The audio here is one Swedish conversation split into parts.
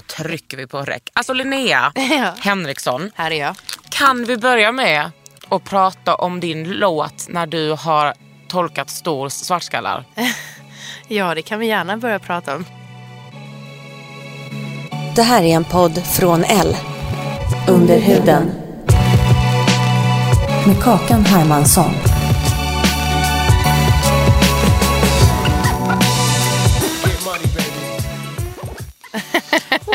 Då trycker vi på räck. Alltså Linnea Ja. Henriksson, Här är jag. kan vi börja med att prata om din låt när du har tolkat stor svartskallar? Ja, det kan vi gärna börja prata om. Det här är en podd från L. Under huden. Med Kakan Hermansson.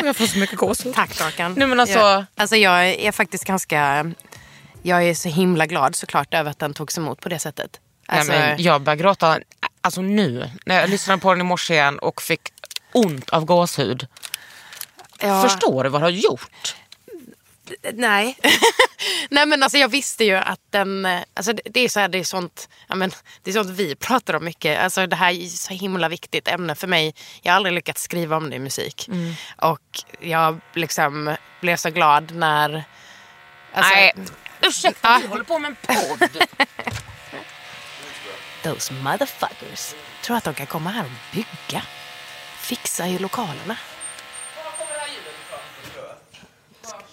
Jag får så mycket gåshud. Tack Kakan. Nej, men alltså- jag, alltså jag är faktiskt ganska... Jag är så himla glad såklart över att den togs emot på det sättet. Alltså, Nej, men jag börjar gråta alltså nu när jag lyssnade på den i morse igen och fick ont av gåshud. ja, Förstår du vad du har gjort? Nej. Nej men alltså jag visste ju att den, eh, alltså det, är så här, det är sånt, ja, men, det är sånt vi pratar om mycket. Alltså det här är så himla viktigt ämne för mig. Jag har aldrig lyckats skriva om det i musik. Och jag liksom blev så glad när... Alltså, Nej, ursäkta, vi håller på med en podd. Those motherfuckers. Tror att de kan komma här och bygga. Fixa i lokalerna.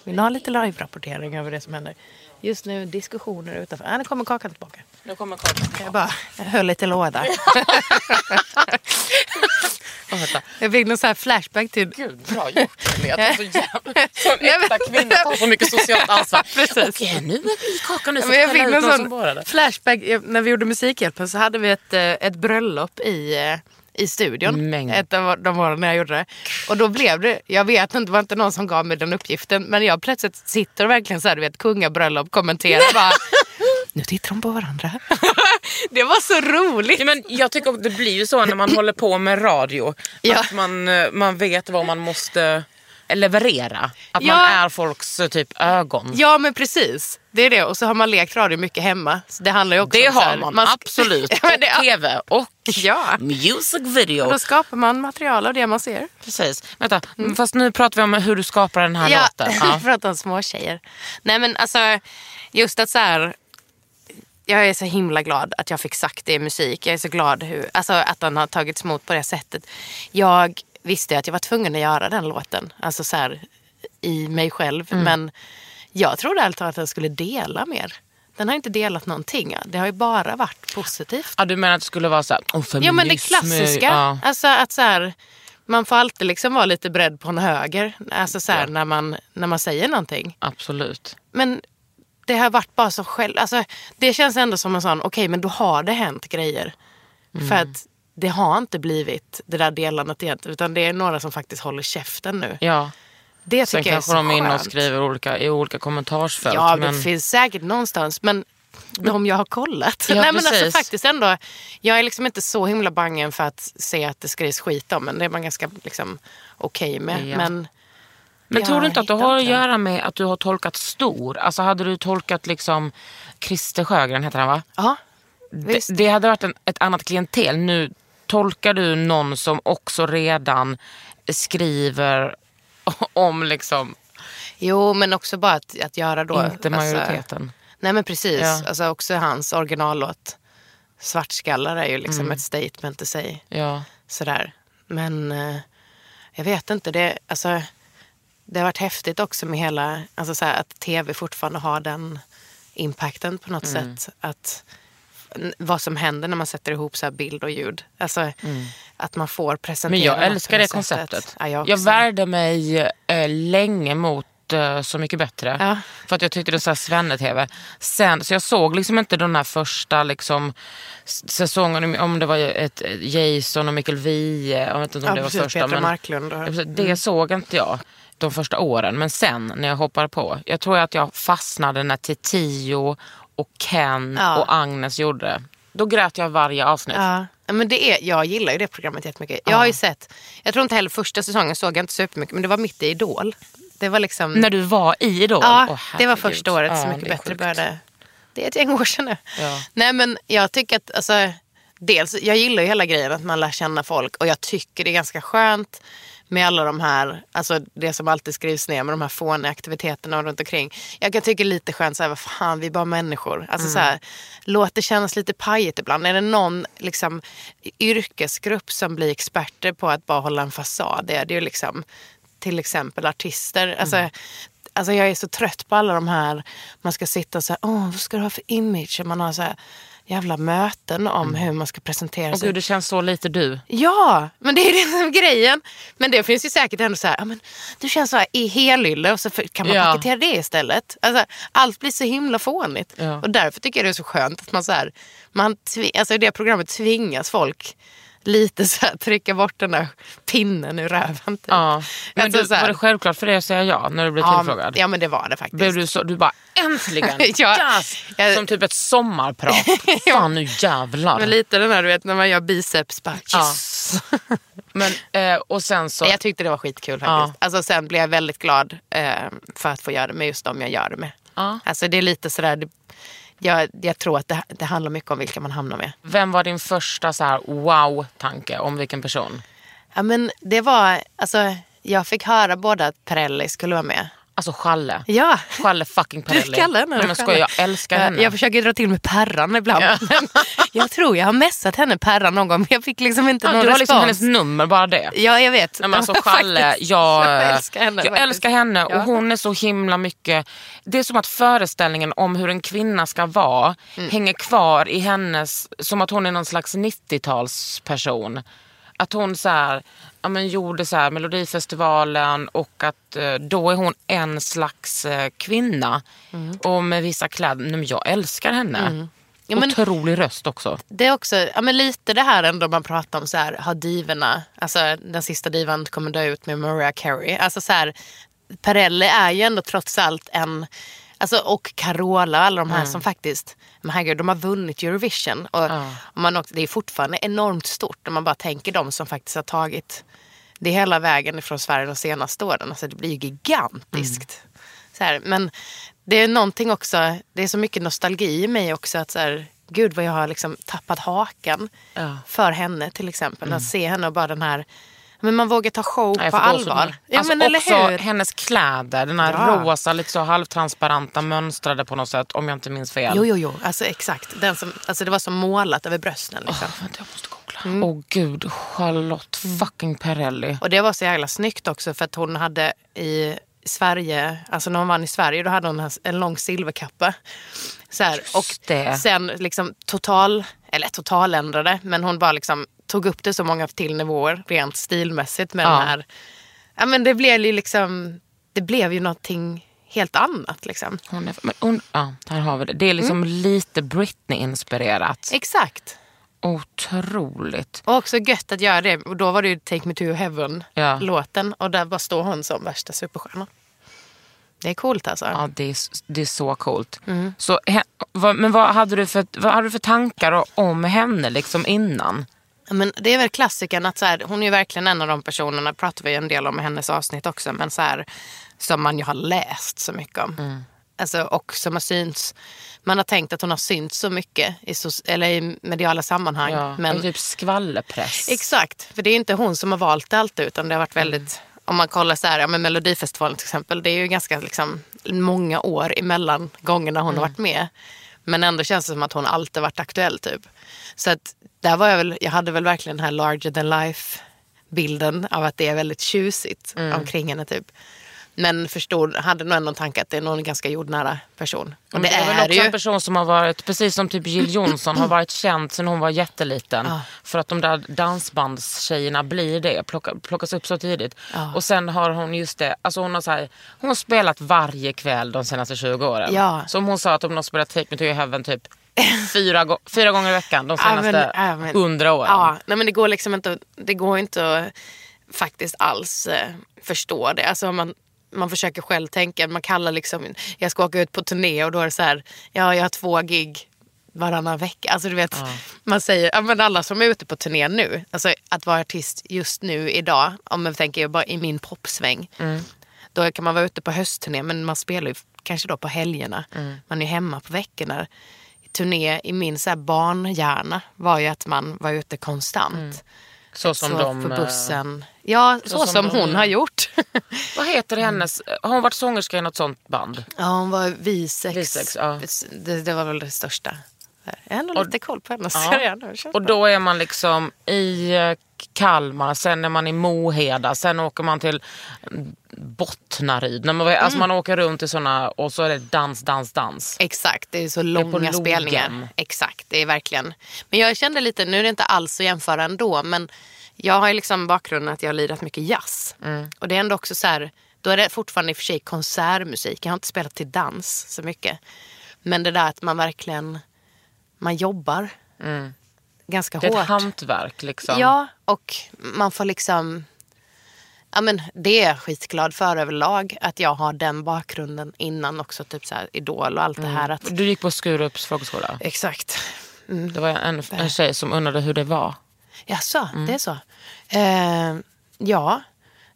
Vill ni ha lite live-rapportering över det som händer? Just nu diskussioner utanför. Ah, nu kommer Kakan tillbaka. Nu kommer kakan. Jag bara jag höll lite låda. Jag fick någon så här flashback till... Gud, bra gjort. Linnea. Så jävla... Som äkta kvinna tar så mycket socialt ansvar. Precis. Okej, nu är kakan nu Men jag fick någon som sån flashback. När vi gjorde Musikhjälpen så hade vi ett, eh, ett bröllop i, eh, i studion. Men- Ett av de åren när jag gjorde det. Och då blev det, jag vet inte, det var inte någon som gav mig den uppgiften. Men jag plötsligt sitter och verkligen så här, du vet, kungabröllop kommenterar bara. Nu tittar de på varandra. det var så roligt. Ja, men jag tycker att det blir ju så när man håller på med radio. Ja. Att man, eh, man vet vad man måste leverera. Att Ja. man är folks eh, typ ögon. Ja men precis. Det är det. Och så har man lekt radio mycket hemma. Så det handlar ju också Det om har man, ska- absolut. Ja, det, och tv och Ja. music video. Och då skapar man material av det man ser. Precis. Vänta, fast nu pratar vi om hur du skapar den här Ja, låten. ja. Ja. pratar om små tjejer. Nej men alltså, just att så här. Jag är så himla glad att jag fick sagt det i musik. Jag är så glad hur, alltså, att den har tagits emot på det sättet. Jag visste att jag var tvungen att göra den låten. Alltså så här, i mig själv. Mm. Men jag trodde alltid att den skulle dela mer. Den har inte delat någonting. Det har ju bara varit positivt. Ja, du menar att det skulle vara så här, oh, Ja men det feminism, klassiska. Ja. Alltså att så här, man får alltid liksom vara lite beredd på en höger. Alltså så här, Ja. när, man, när man säger någonting. Absolut. Men det har varit bara så själv... Alltså, det känns ändå som en sån, okej men då har det hänt grejer. Mm. För att det har inte blivit det där delandet egentligen. Utan det är några som faktiskt håller käften nu. Ja. Det Sen kanske de är inne och skriver olika, i olika kommentarsfält. Ja, men... det finns säkert någonstans. Men de jag har kollat. Ja, Nej, men alltså, faktiskt ändå, jag är liksom inte så himla bangen för att se att det skrivs skit om men Det är man ganska liksom, okej med. Ja. Men, Men tror du inte att det har att göra med att du har tolkat stor? Alltså hade du tolkat liksom Christer Sjögren heter han va? Ja, Det, det hade varit en, ett annat klientel. Nu tolkar du någon som också redan skriver om liksom, Jo, men också bara att, att göra då... inte majoriteten. nej men precis. Ja. Alltså, också hans originallåt Svartskallar är ju liksom Mm. ett statement i sig. ja. Sådär. Men eh, jag vet inte. Det, alltså, det har varit häftigt också med hela, alltså så att tv fortfarande har den impacten på något Mm. sätt. Att, vad som händer när man sätter ihop så här bild och ljud. Alltså att man får presentera Men jag älskar det konceptet. Ja, jag jag värde mig eh, länge mot eh, Så mycket bättre. Ja. För att jag tyckte det var så svenne-tv. Sen, så jag såg liksom inte den här första liksom, säsongen, om det var ett ett Jason och Mikael Wiehe. Jag vet inte om Ja, det var precis, första. Petra Marklund och- Det såg inte jag de första åren. Men sen när jag hoppade på. Jag tror att jag fastnade när Tio och Ken Ja. och Agnes gjorde. Då grät jag varje avsnitt. Ja. Ja, Men det är, jag gillar ju det programmet jättemycket. Jag har ju sett, jag tror inte heller första säsongen såg jag inte supermycket men det var mitt i Idol. Det var liksom... När du var i Idol? Ja, Åh, det var första året Ja, Så mycket bättre sjukt. började. Det är ett gäng år sedan nu. Ja. Nej men jag tycker att, alltså, dels, jag gillar ju hela grejen att man lär känna folk och jag tycker det är ganska skönt med alla de här, alltså det som alltid skrivs ner med de här fåniga aktiviteterna och runt omkring. Jag kan tycka lite skönt såhär, vad fan vi är bara människor. Alltså så här, låt det kännas lite pajigt ibland. Är det någon liksom, yrkesgrupp som blir experter på att bara hålla en fasad, det är det ju liksom till exempel artister. Alltså, Alltså jag är så trött på alla de här, man ska sitta och säga, åh vad ska du ha för image? Och man har så här jävla möten om hur man ska presentera Åh sig. gud, det känns så lite du. Ja, men det är det som är grejen. Men det finns ju säkert ändå så här, ja, men du känns så här i helylle och så kan man Ja. paketera det istället. Alltså, allt blir så himla fånigt. Ja. Och därför tycker jag det är så skönt att man så här, man alltså i det programmet tvingas folk lite så här, trycka bort den där pinnen ur röven. Typ. Ja. Men Alltså, du, så här- var det självklart för dig att säga ja när du blev ja, tillfrågad? ja men det var det faktiskt. Blev du så, du bara äntligen, Ja, yes! jag- Som typ ett sommarprat. Fan nu jävlar. Men lite den här du vet när man gör biceps, bara Ja. yes. Men, eh, och sen så, Jag tyckte det var skitkul faktiskt. Alltså, sen blev jag väldigt glad eh, för att få göra det med just dem jag gör det med. Ja. Alltså, det är lite sådär, det, jag, jag tror att det, det handlar mycket om vilka man hamnar med. vem var din första så här wow-tanke om vilken person? Ja, men det var, alltså, jag fick höra båda att Perrelli skulle vara med. Alltså Challe. Ja. Challe fucking Perrelli. Du kallar henne Nej, men skojar, jag älskar Ja, henne. Jag försöker dra till med Perran ibland. Ja. Jag tror jag har messat henne Perran någon gång men jag fick liksom inte ja, någon du har liksom respons. hennes nummer, bara det. Ja jag vet. Nej, men alltså Challe, jag, jag älskar henne. jag faktiskt. älskar henne och hon är så himla mycket... Det är som att föreställningen om hur en kvinna ska vara Mm. hänger kvar i hennes... Som att hon är någon slags 90-talsperson. Att hon så här, ja, men gjorde så här Melodifestivalen och att eh, då är hon en slags eh, kvinna. Mm. Och med vissa kläder. Nej, men jag älskar henne. Ja, men- Otrolig röst också. Det är också ja, men lite det här ändå man pratar om så här, har divorna, alltså den sista divan kommer dö ut med Mariah Carey. Alltså så här, Perrelli är ju ändå trots allt en, alltså, och Carola och alla de här som faktiskt, men herregud, de har vunnit Eurovision. Och, och man också, det är fortfarande enormt stort om man bara tänker de som faktiskt har tagit det hela vägen ifrån Sverige de senaste åren. Alltså det blir ju gigantiskt. Så här, men det är någonting också, det är så mycket nostalgi i mig också. att så här, Gud vad jag har liksom tappat hakan för henne till exempel. Att se henne och bara den här, men man vågar ta show Nej, på allvar. Ja, alltså men eller också hennes kläder, den här Ja. rosa, lite så halvtransparenta, mönstrade på något sätt om jag inte minns fel. Jo, jo, jo. Alltså exakt. Den som, alltså, det var som målat över brösten. Liksom. Åh, vänta, jag måste googla. Mm. Åh gud, Charlotte fucking Perrelli. Och det var så jävla snyggt också för att hon hade i Sverige, alltså när hon vann i Sverige, då hade hon en- en lång silverkappa. Så här, och det. sen liksom total, eller totaländrade, men hon bara liksom tog upp det så många till nivåer rent stilmässigt med Ja. den här. Ja men det blev ju liksom, det blev ju någonting helt annat liksom. Hon är, men hon, ja, här har vi det. Det är liksom Mm. lite Britney-inspirerat. Exakt. Otroligt. Och också gött att göra det. Och då var det ju Take Me To Heaven Ja. och där bara står hon som värsta superstjärna. Det är coolt alltså. Ja, det är, det är så coolt. Mm. Så, men vad hade, du för, vad hade du för tankar om henne liksom innan? Men det är väl klassikern att så här, hon är ju verkligen en av de personerna, pratar vi en del om i hennes avsnitt också, men så här, som man ju har läst så mycket om. Alltså, och som har synts, man har tänkt att hon har synts så mycket i, so- eller i mediala sammanhang. Ja, men, Typ skvallerpress. Exakt, för det är inte hon som har valt allt utan det har varit väldigt, om man kollar så här, ja, men Melodifestivalen till exempel, det är ju ganska liksom, många år emellan gångerna hon har varit med. Men ändå känns det som att hon alltid varit aktuell typ. Så att där var jag väl, jag hade väl verkligen den här larger than life bilden av att det är väldigt tjusigt omkring henne typ. Men förstod, hade nog ändå en tanke att det är någon ganska jordnära person. Och Men det är väl också ju. en person som har varit, precis som typ Jill Johnson har varit känd sedan hon var jätteliten. Ja. För att de där dansbandstjejerna blir det, plocka, plockas upp så tidigt. Ja. Och sen har hon just det, alltså hon har, så här, hon har spelat varje kväll de senaste 20 åren. Ja. Som hon sa att hon har spelat Take Me To Your Heaven typ fyra, fyra gånger i veckan de senaste ja, men- hundra åren. Ja, nej, men det går liksom inte, det går inte att faktiskt alls eh, förstå det. Alltså man, man försöker själv tänka, man kallar liksom, jag ska åka ut på turné och då är det så här, ja jag har två gig varannan vecka. Alltså du vet, man säger, ja, men alla som är ute på turné nu, alltså att vara artist just nu idag, om man tänker bara i min popsväng, då kan man vara ute på höstturné men man spelar ju kanske då på helgerna. Man är hemma på veckorna. Turné i min så här barnhjärna var ju att man var ute konstant. Så som så de... på eh, bussen. Ja, så, som som, de hon har gjort. Vad heter hennes, har hon varit sångerska i något sånt band? ja, hon var Visex. Visex, ja. det, det var väl det största. Jag har ändå Och- lite koll på hennes Ja. karriär Och då är man liksom i eh, Kalmar, sen är man i Moheda, sen åker man till Bottnaryd. När man, Mm. alltså man åker runt i såna och så är det dans, dans, dans. Exakt, det är så långa logen. spelningar. Exakt, det är verkligen. Men jag kände lite, nu är det inte alls att jämföra ändå, men jag har ju liksom bakgrunden att jag har lirat mycket jazz. Och det är ändå också så här, då är det fortfarande i och för sig konsertmusik. Jag har inte spelat till dans så mycket. Men det där att man verkligen, man jobbar ganska Det är hårt. ett hantverk liksom. Ja, och man får liksom... Ja, men det är jag skitglad för överlag. Att jag har den bakgrunden innan också. Typ så här, Idol och allt det här. Att, Du gick på Skurups folkhögskola. exakt. Det var en, en tjej som undrade hur det var. Jaså, det är så? Eh, ja.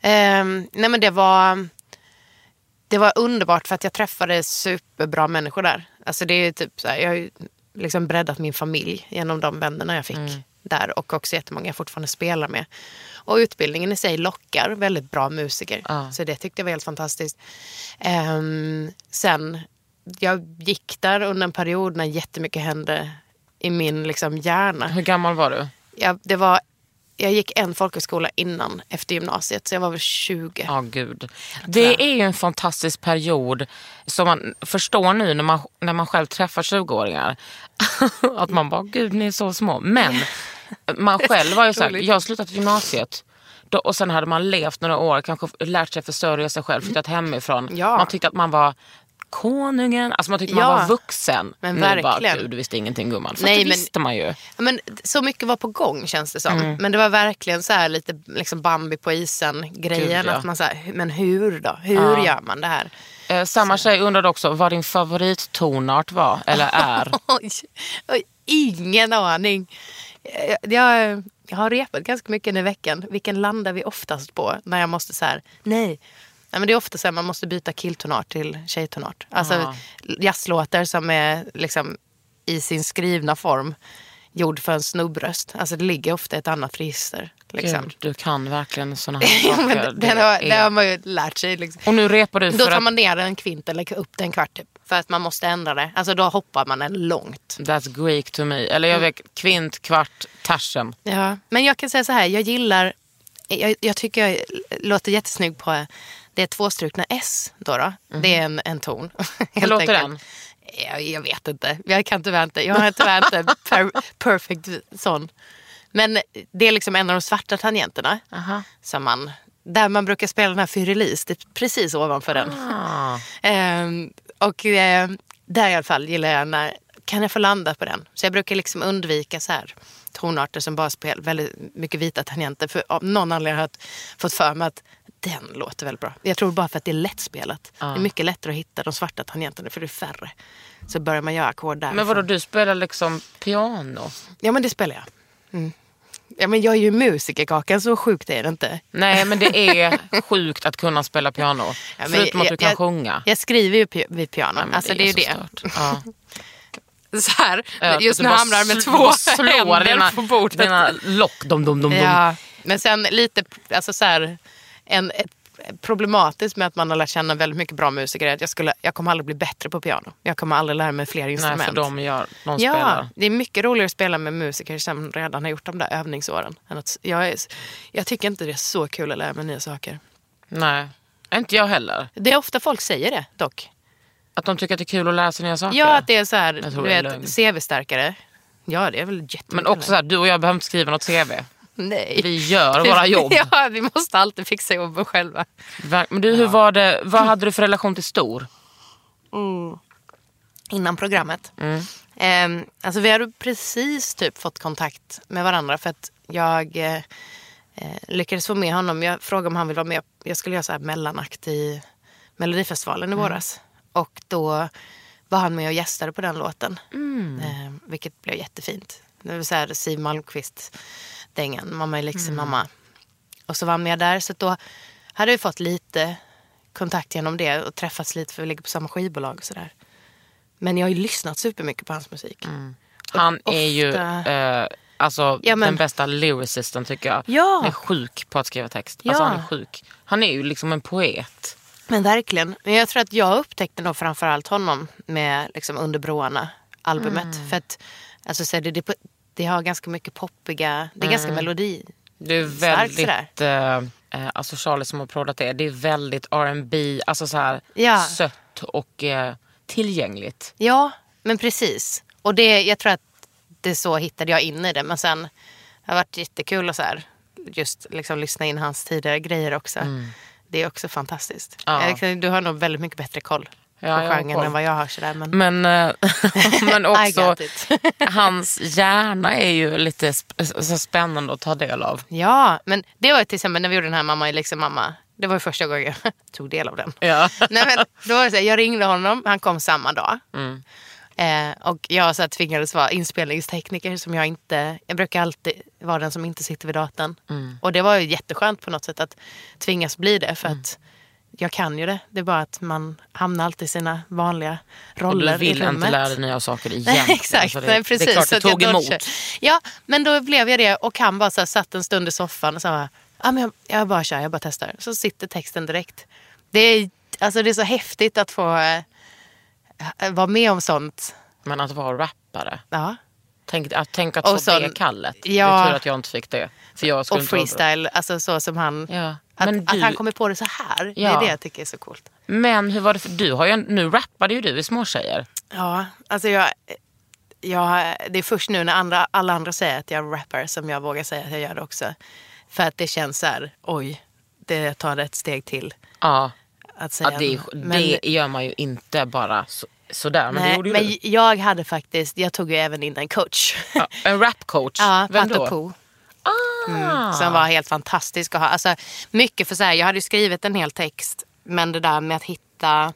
Eh, nej men det var... Det var underbart för att jag träffade superbra människor där. Alltså det är typ så här, jag har ju liksom breddat min familj genom de vännerna jag fick där. Och också jättemånga jag fortfarande spelar med. Och utbildningen i sig lockar väldigt bra musiker. Ja. Så det tyckte jag var helt fantastiskt. Ehm, sen, jag gick där under en period när jättemycket hände i min liksom, hjärna. Hur gammal var du? Jag, det var, jag gick en folkhögskola innan, efter gymnasiet, så jag var väl 20. Ja, gud. Det är ju en fantastisk period som man förstår nu när man, när man själv träffar 20-åringar. att man bara, gud ni är så små. Men man själv var ju så här, Roligt. jag har slutat gymnasiet. Då, och sen hade man levt några år, kanske lärt sig försörja sig själv, flyttat hemifrån. Ja. Man tyckte att man var konungen, alltså man tyckte man Ja. var vuxen. Men nu bara, verkligen. gud du visste ingenting gumman. För Nej, det men- visste man ju. Men så mycket var på gång känns det som. Mm. Men det var verkligen så här lite liksom Bambi på isen grejen. Ja. att man så här, men hur då? Hur Ja. gör man det här? Eh, samma tjej undrade också vad din favorittonart var, eller är. Ingen aning. Jag, jag, jag har repat ganska mycket i veckan. Vilken landar vi oftast på när jag måste så här, nej. Nej men det är ofta så här, man måste byta killtonart till tjejtonart. Alltså Ja. jazzlåtar som är liksom i sin skrivna form gjord för en snubbröst. Alltså det ligger ofta i ett annat register. Liksom. Gud, du kan verkligen såna här saker. Det den, har, det har man ju lärt sig. Liksom. Och nu repar du Då tar att... man ner en kvint eller upp den en kvart typ. För att man måste ändra det. Alltså då hoppar man en långt. That's Greek to me. Eller jag vet, kvint, kvart, tersen. Ja, men jag kan säga så här, jag gillar, jag, jag tycker jag låter jättesnygg på, det är tvåstrukna S då. då. Det är en, en ton. Hur låter enkelt. den? Jag, jag vet inte, jag kan tyvärr inte, jag har tyvärr inte per, perfect sån. Men det är liksom en av de svarta tangenterna. Aha. Som man, där man brukar spela den här Fyrilis, det är precis ovanför den. Ah. Ehm, och eh, där i alla fall gillar jag när, kan jag få landa på den? Så jag brukar liksom undvika så här tonarter som bara spelar väldigt mycket vita tangenter. För av någon anledning har jag fått för mig att den låter väldigt bra. Jag tror bara för att det är lättspelat. Det är mycket lättare att hitta de svarta tangenterna för det är färre. Så börjar man göra ackord där. Men vadå, du spelar liksom piano? Ja men det spelar jag. Mm. Ja men jag är ju musiker Kakan, så sjukt är det inte. Nej, men det är sjukt att kunna spela piano. Ja, Förutom att jag- du kan jag, sjunga. Jag skriver ju pi- vid piano. Men alltså det är ju så det. Ja. Så här, Ja, just nu hamnar med två händer dina, på bordet. Dina lock, dum, dum, dum. Ja, men sen lite alltså så här, en, ett, problematiskt med att man har lärt känna väldigt mycket bra musiker är att jag, skulle, jag kommer aldrig bli bättre på piano. Jag kommer aldrig lära mig fler Nej, instrument. för de, gör, de Ja, det är mycket roligare att spela med musiker som redan har gjort de där övningsåren. Än att, jag, är, jag tycker inte det är så kul att lära mig nya saker. Nej. Inte jag heller. Det är ofta folk säger det dock. Att de tycker att det är kul att lära sig nya saker. Ja, att det är så här, du vet. CV-starkare. Ja, det är väl jättemycket. Men också så här, du och jag behöver inte skriva något CV. Nej. Vi gör våra jobb. ja, vi måste alltid fixa jobben själva. Men du, hur var det, vad hade du för relation till Stor? Innan programmet. Mm. Ehm, alltså vi hade precis typ fått kontakt med varandra för att jag eh, eh, lyckades få med honom. Jag frågade om han ville vara med. Jag skulle göra så här mellanakt i Melodifestivalen i Mm. våras. Och då var han med och gästade på den låten. Mm. Ehm, vilket blev jättefint. Det var så här Siw Malmkvist-dängan. Mamma är liksom Mm. mamma. Och så var han med där. Så då hade vi fått lite kontakt genom det och träffats lite för vi ligger på samma skivbolag och sådär. Men jag har ju lyssnat supermycket på hans musik. Han Och är ju ofta- eh, alltså, Ja, men- den bästa lyricisten tycker jag. Ja. Han är sjuk på att skriva text. Alltså, Ja. han är sjuk. Han är ju liksom en poet. Men verkligen. Men jag tror att jag upptäckte nog framförallt honom med liksom Under broarna albumet. Mm. För att alltså, så det, det, det har ganska mycket poppiga, det är ganska melodi. Det är Starkt väldigt, eh, eh, alltså Charlie som har proddat det, det är väldigt R&B, alltså så här Ja. sött och eh, tillgängligt. Ja, men precis. Och det, jag tror att det så hittade jag in i det. Men sen har det varit jättekul att så här, just liksom lyssna in hans tidigare grejer också. Det är också fantastiskt. Ja. Liksom- Du har nog väldigt mycket bättre koll Ja, på genren än vad jag har. Sådär, men... Men, eh, men också hans hjärna är ju lite så spännande att ta del av. Ja, men det var till exempel när vi gjorde den här Mamma är liksom mamma. Det var första gången jag tog del av den. Ja. Nej, men, då var det så här, jag ringde honom, han kom samma dag. Mm. Eh, och jag så här, tvingades vara inspelningstekniker som jag inte, jag brukar alltid vara den som inte sitter vid datorn. Mm. Och det var ju jätteskönt på något sätt att tvingas bli det för att jag kan ju det. Det är bara att man hamnar alltid i sina vanliga Och roller du vill inte lära dig nya saker igen. Exakt, det, nej, precis. Det är klart det tog emot. Ja, men då blev jag det och han bara så här, satt en stund i soffan och sa ah, men jag, jag bara kör, jag bara testar. Så sitter texten direkt. Det är, alltså, det är så häftigt att få eh, vara med om sånt. Men att vara rappare. Ja. Tänk att, tänk att Och få det kallet. Det Ja. är tur att jag inte fick det. För jag Och freestyle, alltså så som han... Ja. Att, Men att du- han kommer på det så här. Det Ja. är det jag tycker är så coolt. Men hur var det för du har ju, nu rappade ju du i Småtjejer. Ja, alltså jag, jag, det är först nu när andra, alla andra säger att jag rappar som jag vågar säga att jag gör det också. För att det känns så här, oj, det tar det ett steg till. Ja, Att säga. ja det, Men- det gör man ju inte bara så, sådär. Men nej, men du. jag hade faktiskt, jag tog ju även in en coach. Ja, en rapcoach. Ja, Vem Pato då? Po. Ah. Som var helt fantastisk att ha. Alltså, mycket för så här, jag hade ju skrivit en hel text. Men det där med att hitta,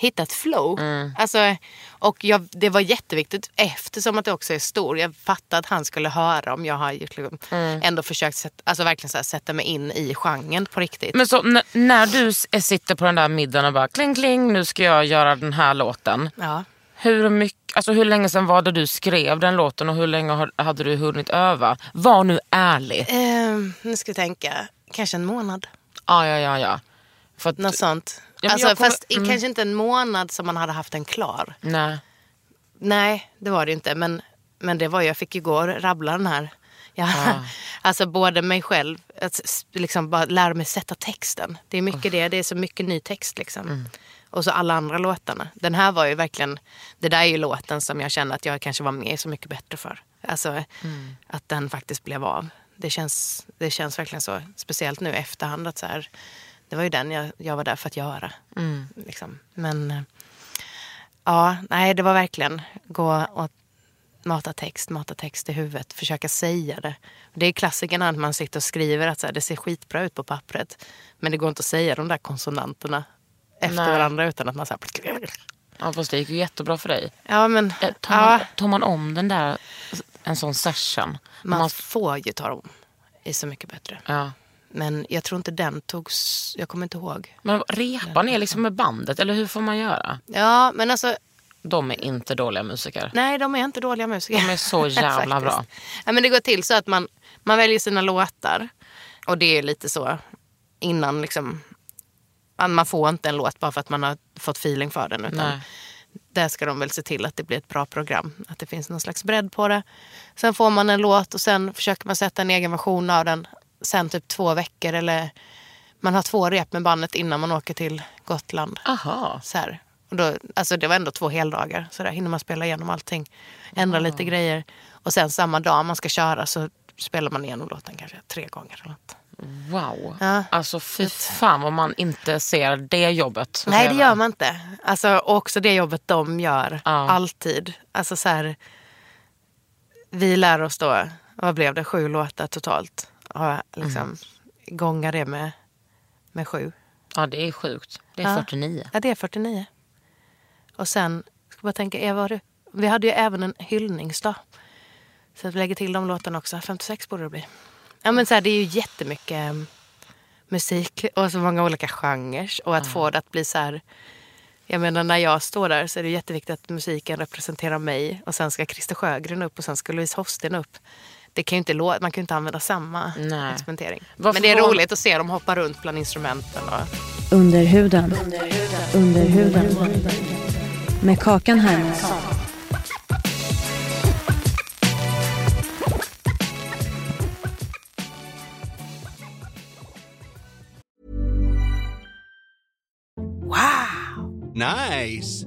hitta ett flow. Mm. Alltså, och jag, det var jätteviktigt eftersom att det också är stor. Jag fattade att han skulle höra om jag har liksom, Mm. ändå försökt sätta, alltså, verkligen så här, sätta mig in i genren på riktigt. Men så n- när du s- sitter på den där middagen och bara kling kling, nu ska jag göra den här låten. Ja. Hur, mycket, alltså hur länge sedan var det du skrev den låten och hur länge hade du hunnit öva? Var nu ärlig. Ehm, nu ska jag tänka, kanske en månad. Ja, ja, ja. ja. För att, Något sånt. Men alltså, kommer- Fast mm. kanske inte en månad som man hade haft den klar. nej. Nej, det var det inte. Men, men det var jag fick och rabbla den här. Ja, Ah. Alltså både mig själv, att liksom bara lära mig sätta texten. Det är mycket det, det är så mycket ny text liksom. Mm. Och så alla andra låtarna. Den här var ju verkligen, det där är ju låten som jag känner att jag kanske var med så mycket bättre för. Alltså Mm. att den faktiskt blev av. Det känns, det känns verkligen så, speciellt nu i efterhand att så här, det var ju den jag, jag var där för att göra. Mm. Liksom. Men eh, ja, nej det var verkligen gå och mata text, mata text i huvudet, försöka säga det. Det är klassikern att man sitter och skriver att så här, det ser skitbra ut på pappret. Men det går inte att säga de där konsonanterna efter Nej. varandra utan att man så här, Ja, fast det gick ju jättebra för dig. Ja men Eh, Tar man, ja, tar man om den där, en sån session? man, man, får ju ta om. är så mycket bättre. ja. Men jag tror inte den togs, jag kommer inte ihåg. Men repar ni liksom med bandet eller hur får man göra? Ja men alltså De är inte dåliga musiker. Nej, de är inte dåliga musiker. De är så jävla bra. Ja, men det går till så att man, man väljer sina låtar. Och det är lite så innan liksom. Man man får inte en låt bara för att man har fått feeling för den. Utan Nej. där ska de väl se till att det blir ett bra program. Att det finns någon slags bredd på det. Sen får man en låt och sen försöker man sätta en egen version av den. Sen typ två veckor eller man har två rep med bandet innan man åker till Gotland. Aha. Så här. Och då, alltså det var ändå två heldagar. Så där hinner man spela igenom allting. Ändra lite grejer. Och sen samma dag man ska köra så spelar man igenom låten kanske tre gånger. Eller något. Wow. Ja. Alltså fy fan vad man inte ser det jobbet. Nej det gör man inte. Alltså, också det jobbet de gör. Ja. Alltid. Alltså så här, vi lär oss då, vad blev det, sju låtar totalt. Och liksom Mm. gångar det med, med sju. Ja det är sjukt. Det är Ja. 49. Ja, det är 49. Och sen, ska bara tänka, Eva, har du? vi hade ju även en hyllningsdag. Så att vi lägger till de låtarna också. 56 borde det bli. Ja, men så här, det är ju jättemycket eh, musik och så många olika genrer. Och att få det att bli så här... Jag menar när jag står där så är det jätteviktigt att musiken representerar mig. Och sen ska Christer Sjögren upp och sen ska Louise Hofsten upp. Det kan ju inte man kan ju inte använda samma Nej. experimentering. Varför Men det är var- roligt att se dem hoppa runt bland instrumenten. Och... Under huden. Under huden. Med Kakan Hermansson. Nice.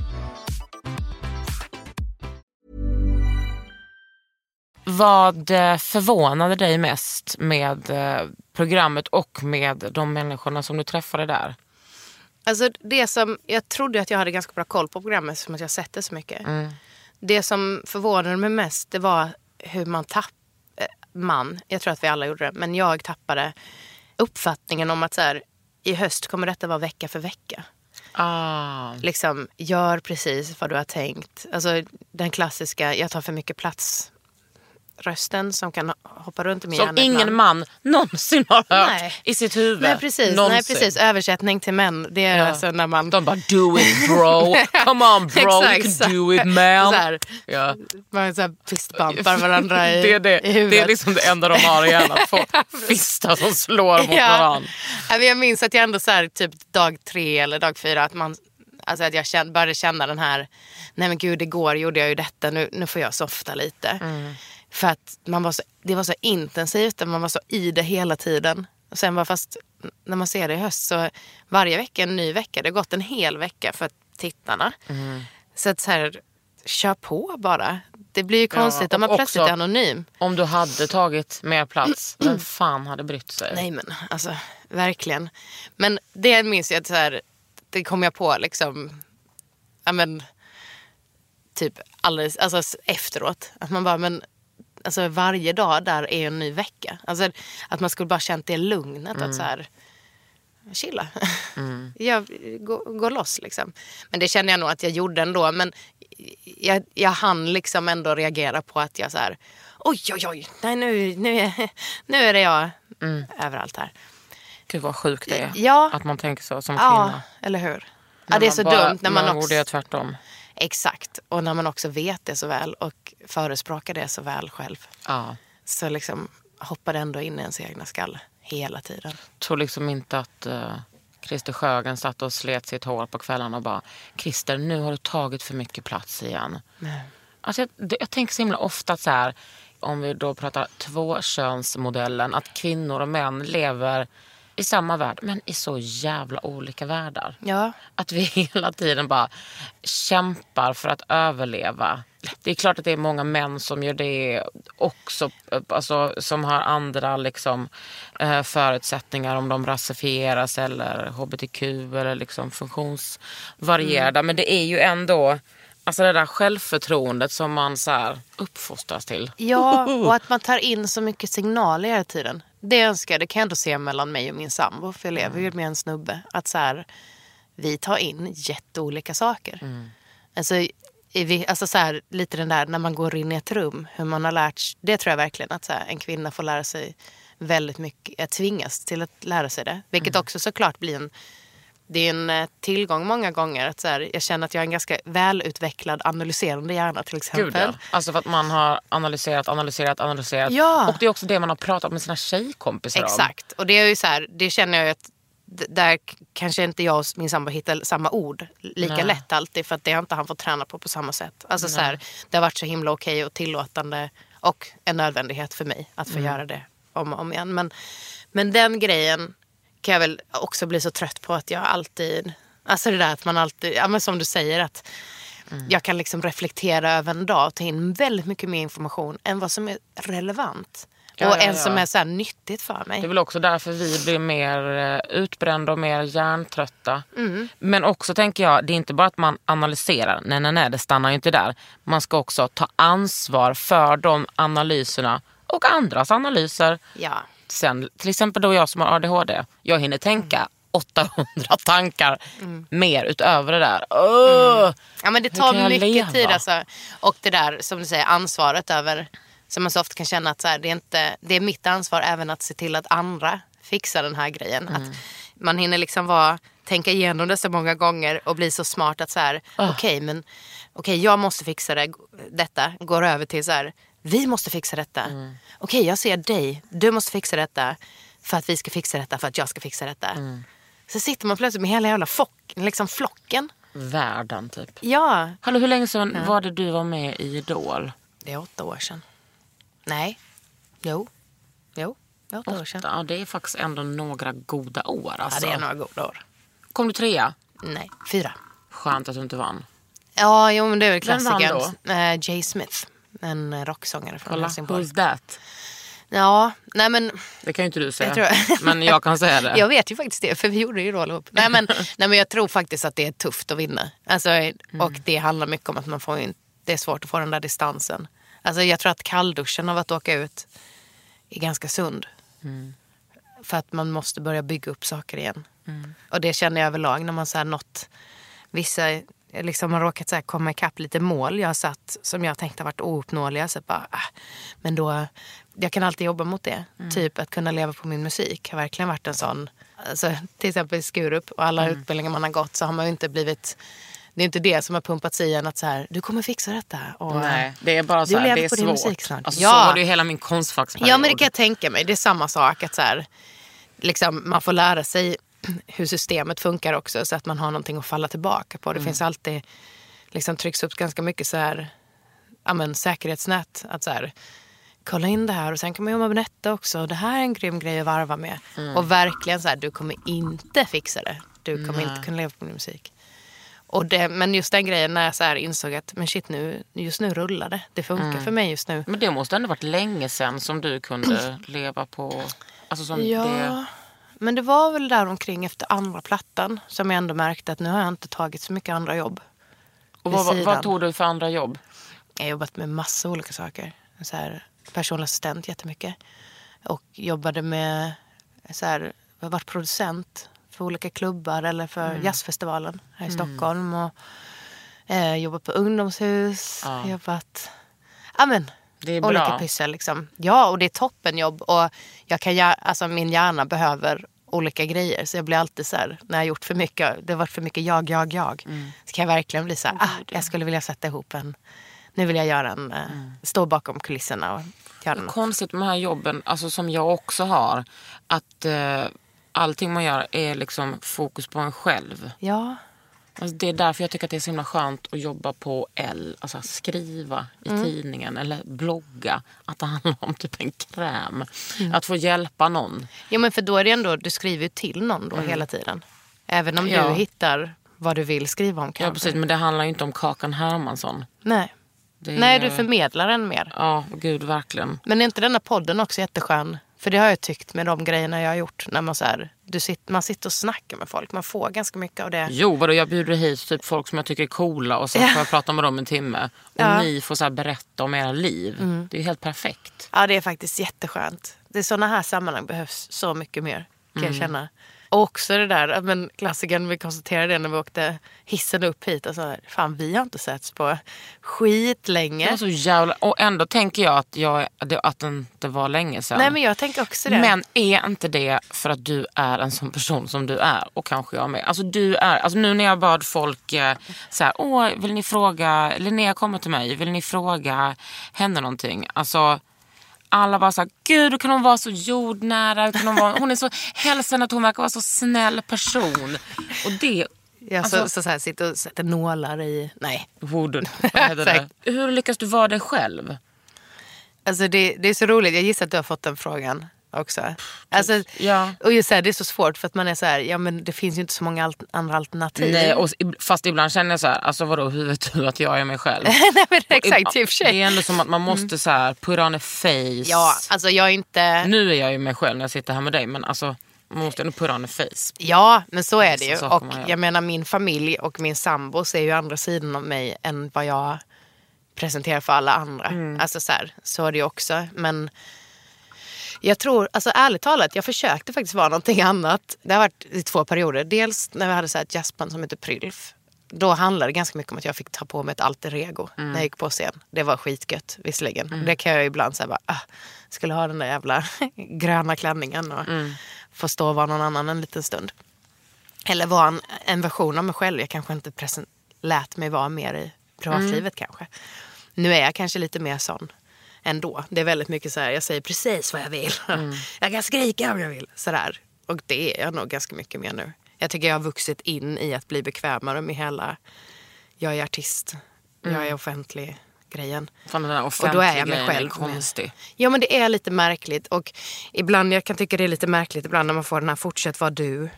Vad eh, förvånade dig mest med eh, programmet och med de människorna som du träffade där? Alltså det som, jag trodde att jag hade ganska bra koll på programmet som att jag sett det så mycket. Det som förvånade mig mest det var hur man tappade, man, jag tror att vi alla gjorde det, men jag tappade uppfattningen om att så här, i höst kommer detta vara vecka för vecka. Ah. Liksom, gör precis vad du har tänkt. Alltså den klassiska, jag tar för mycket plats rösten som kan hoppa runt i min Som hjärna ingen ibland. man någonsin har hört Nej. i sitt huvud. Nej precis, nej precis, översättning till män. Det är Ja. alltså när man... De bara do it bro, come on bro, you can do it man. Så här, Ja. man så här fistbumpar varandra i, det, är det, i huvudet. det är liksom det enda de har i hjärnan. Få fistar som slår mot Ja. varandra. Jag minns att jag ändå så här, typ dag tre eller dag fyra att man Alltså att jag började känna den här, nej men gud igår gjorde jag ju detta, nu, nu får jag softa lite. Mm. För att man var så, det var så intensivt, man var så i det hela tiden. Och sen bara fast när man ser det i höst så varje vecka en ny vecka. Det har gått en hel vecka för tittarna. Mm. Så att så här, kör på bara. Det blir ju konstigt och om man plötsligt är anonym. Om du hade tagit mer plats, vem fan hade brytt sig? Nej men alltså verkligen. Men det minns jag att så här, det kom jag på liksom, ja men typ alldeles, alltså efteråt. Att man bara, men alltså varje dag där är en ny vecka. Alltså att man skulle bara känt det lugnet att så här, chilla. jag, gå, gå loss liksom. Men det kände jag nog att jag gjorde ändå. Men jag, jag hann liksom ändå reagera på att jag så här, oj oj oj, nej nu, nu, är, nu är det jag överallt här. Gud vad sjukt det är. Ja. Att man tänker så som Ja, kvinna. eller hur? Ja, det är så bara- dumt när man, man också... borde göra tvärtom. Exakt. Och när man också vet det så väl och förespråkar det så väl själv. Ja. Så liksom hoppar det ändå in i ens egna skalle hela tiden. tror liksom inte att uh, Christer Sjögren satt och slet sitt hår på kvällarna och bara Christer, nu har du tagit för mycket plats igen. Alltså, jag, jag tänker så himla ofta så här, om vi då pratar tvåkönsmodellen, att kvinnor och män lever i samma värld men i så jävla olika världar. Ja. Att vi hela tiden bara kämpar för att överleva. Det är klart att det är många män som gör det också. Alltså, som har andra liksom, eh, förutsättningar om de rasifieras eller hbtq eller liksom funktionsvarierade. Men det är ju ändå alltså det där självförtroendet som man så här uppfostras till. Ja, och att man tar in så mycket signaler hela tiden. Det önskar jag, det kan jag ändå se mellan mig och min sambo. För jag lever ju med en snubbe. Att så här, vi tar in jätteolika saker. Alltså, är vi, alltså så här, lite den där när man går in i ett rum. Hur man har lärt sig- Det tror jag verkligen att så här, en kvinna får lära sig väldigt mycket. eh, Tvingas till att lära sig det. Vilket också såklart blir en det är en eh, tillgång många gånger. Att så här, jag känner att jag har en ganska välutvecklad analyserande hjärna till exempel. Gud, ja. Alltså för att man har analyserat, analyserat, analyserat. Ja. Och det är också det man har pratat med sina tjejkompisar om. Exakt. Och det är ju så här, det känner jag ju att där kanske inte jag och min sambo hittar samma ord lika Nej. lätt alltid. För att det har inte han fått träna på på samma sätt. Alltså så här, det har varit så himla okej och tillåtande och en nödvändighet för mig att få Mm. göra det om och om igen. Men, men den grejen kan jag väl också bli så trött på att jag alltid, alltså det där att man alltid, ja men som du säger att Mm. jag kan liksom reflektera över en dag och ta in väldigt mycket mer information än vad som är relevant. Ja, och ja, en ja. som är så nyttigt för mig. Det är väl också därför vi blir mer eh, utbrända och mer hjärntrötta. Mm. Men också tänker jag, det är inte bara att man analyserar. Nej, nej, nej, det stannar ju inte där. Man ska också ta ansvar för de analyserna och andras analyser. Ja. Sen, till exempel då jag som har ADHD. Jag hinner tänka 800 tankar mer utöver det där. Åh! Ja men det tar mycket leva? tid alltså. Och det där som du säger ansvaret över. Som man så ofta kan känna att så här, det, är inte, det är mitt ansvar även att se till att andra fixar den här grejen. Mm. Att man hinner liksom vara, tänka igenom det så många gånger och bli så smart att så här, Ah. okej men okej jag måste fixa det, detta. Går över till så här, vi måste fixa detta. Mm. Okej jag ser dig, du måste fixa detta. För att vi ska fixa detta, för att jag ska fixa detta. Mm. Så sitter man plötsligt med hela jävla flock, liksom flocken. Världen typ. Ja, Hallå, hur länge sedan var det du var med i Idol? Det är åtta år sedan. Nej. Jo. Jo, det är åtta år sedan. Ja, det är faktiskt ändå några goda år. Ja, Alltså. det är några goda år. Kom du trea? Nej, fyra. Skönt att du inte vann. Ja, jo men det är väl Vem vann klassikern. Eh, Jay Smith. En eh, rocksångare från Kolla, Helsingborg. who's that? Ja, nej men Det kan ju inte du säga. Jag tror- Men jag kan säga det. jag vet ju faktiskt det för vi gjorde ju roll ihop. Nej men, nej men jag tror faktiskt att det är tufft att vinna. Alltså, Och det handlar mycket om att man får in, det är svårt att få den där distansen. Alltså jag tror att kallduschen av att åka ut är ganska sund. För att man måste börja bygga upp saker igen. Och det känner jag överlag när man så här nått vissa, liksom har råkat så här komma ikapp lite mål jag har satt som jag tänkt har varit ouppnåeliga. Så bara, ah, men då, jag kan alltid jobba mot det. Typ att kunna leva på min musik har verkligen varit en sån. Alltså, till exempel i Skurup och alla utbildningar man har gått så har man ju inte blivit det är inte det som har pumpats i en att så här, du kommer fixa detta. Och, Nej, det är bara så här, det är svårt. musik snart. Alltså, Ja. Så var det ju hela min konstfacksperiod. Ja men det kan jag tänka mig. Det är samma sak. att så här, liksom, Man får lära sig hur systemet funkar också så att man har någonting att falla tillbaka på. Det Mm. finns alltid, liksom trycks upp ganska mycket så här, ja, men, säkerhetsnät. Att så här, kolla in det här och sen kan man jobba med detta också. Det här är en grym grej att varva med. Mm. Och verkligen så här, du kommer inte fixa det. Du kommer inte kunna leva på din musik. Och det, men just den grejen när jag så här insåg att men shit nu, just nu rullar det. Det funkar Mm. för mig just nu. Men det måste ändå varit länge sedan som du kunde leva på... Alltså som Ja, det... men det var väl där omkring efter andra plattan som jag ändå märkte att nu har jag inte tagit så mycket andra jobb. Och vad, vad, tog du för andra jobb? Jag har jobbat med massa olika saker. Så här, personlig assistent jättemycket. Och jobbade med, så här, varit producent för olika klubbar eller för Mm. jazzfestivalen här i Stockholm. Och, eh, jobbat på ungdomshus, Ja. jobbat... Ja, men, Det är olika bra. pyssel. Liksom. Ja, och det är toppenjobb. Och jag kan, alltså, min hjärna behöver olika grejer. Så jag blir alltid så här, när jag gjort för mycket, det har varit för mycket jag, jag, jag. Mm. Så kan jag verkligen bli så här, ah, jag skulle vilja sätta ihop en, nu vill jag göra en, eh, stå bakom kulisserna och göra något. Konstigt med de här jobben, alltså som jag också har. Att eh, allting man gör är liksom fokus på en själv. Ja, Alltså det är därför jag tycker att det är så himla skönt att jobba på L. Alltså skriva i Mm. tidningen eller blogga. Att det handlar om typ en kräm. Mm. Att få hjälpa någon. Ja men för då är det ändå, du skriver ju till någon då hela tiden. Även om Ja. du hittar vad du vill skriva om Ja kanske. precis, men det handlar ju inte om Kakan Hermansson. Nej. Är- Nej, du förmedlar den mer. Ja, gud verkligen. Men är inte denna podden också jätteskön? För det har jag tyckt med de grejerna jag har gjort. När man, så här, du sitter, man sitter och snackar med folk. Man får ganska mycket av det. Jo, vadå, jag bjuder hit typ folk som jag tycker är coola och sen får jag prata med dem en timme. Och Ja. Mm. ni får så berätta om era liv. Det är helt perfekt. Ja, det är faktiskt jätteskönt. Det är sådana här sammanhang behövs så mycket mer. Kan Mm. jag känna. Och också det där, men klassikern, vi konstaterade det när vi åkte hissen upp hit. Och så här, fan, vi har inte setts på skitlänge. Det var så jävla... Och ändå tänker jag att, jag, att det inte var länge sedan. Nej, men jag tänker också det. Men är inte det för att du är en sån person som du är? Och kanske jag med. Alltså du är, alltså nu när jag bad folk eh, så här, åh vill ni fråga, Linnea kommer till mig, vill ni fråga henne någonting? Alltså alla bara såhär, gud hur kan hon vara så jordnära? Hur kan hon, vara, hon är så, hälsan att hon verkar vara så snäll person. Och det, alltså- så, så, så här, sitter och sätter nålar i... Nej. Wood, vad heter det? Exakt. Hur lyckas du vara dig själv? Alltså det, det är så roligt. Jag gissar att du har fått den frågan också. Alltså, Ja. Och just här, det är så svårt för att man är så här, ja men det finns ju inte så många alt- andra alternativ. Nej, och, fast ibland känner jag så här, alltså vadå, hur vet du att jag är mig själv? Nej men exakt, Och i och för sig. Det är ändå som att man måste så här, put on a face. Ja, alltså jag är inte... Nu är jag ju mig själv när jag sitter här med dig men alltså man måste ändå put on a face. Ja, men så är det ju. Och jag menar min familj och min sambo ser ju andra sidan av mig än vad jag presenterar för alla andra. Mm. Alltså så, här, så är det ju också. Men jag tror, alltså ärligt talat, jag försökte faktiskt vara någonting annat. Det har varit i två perioder. Dels när vi hade så ett jazzband som heter Prylf. Då handlade det ganska mycket om att jag fick ta på mig ett alter ego Mm. när jag gick på scen. Det var skitgött visserligen. Det kan jag ibland säga bara, ah, skulle ha den där jävla gröna klänningen och Mm. få stå och vara någon annan en liten stund. Eller vara en, en version av mig själv. Jag kanske inte present, lät mig vara mer i privatlivet Mm. kanske. Nu är jag kanske lite mer sån ändå. Det är väldigt mycket så här, jag säger precis vad jag vill. Mm. jag kan skrika om jag vill. Sådär. Och det är jag nog ganska mycket mer nu. Jag tycker jag har vuxit in i att bli bekvämare med hela, jag är artist, jag Mm. är offentlig grejen. Fan, den där Och då är jag mig själv. Är konstig. Ja men det är lite märkligt och ibland, jag kan tycka det är lite märkligt ibland när man får den här fortsätt vara du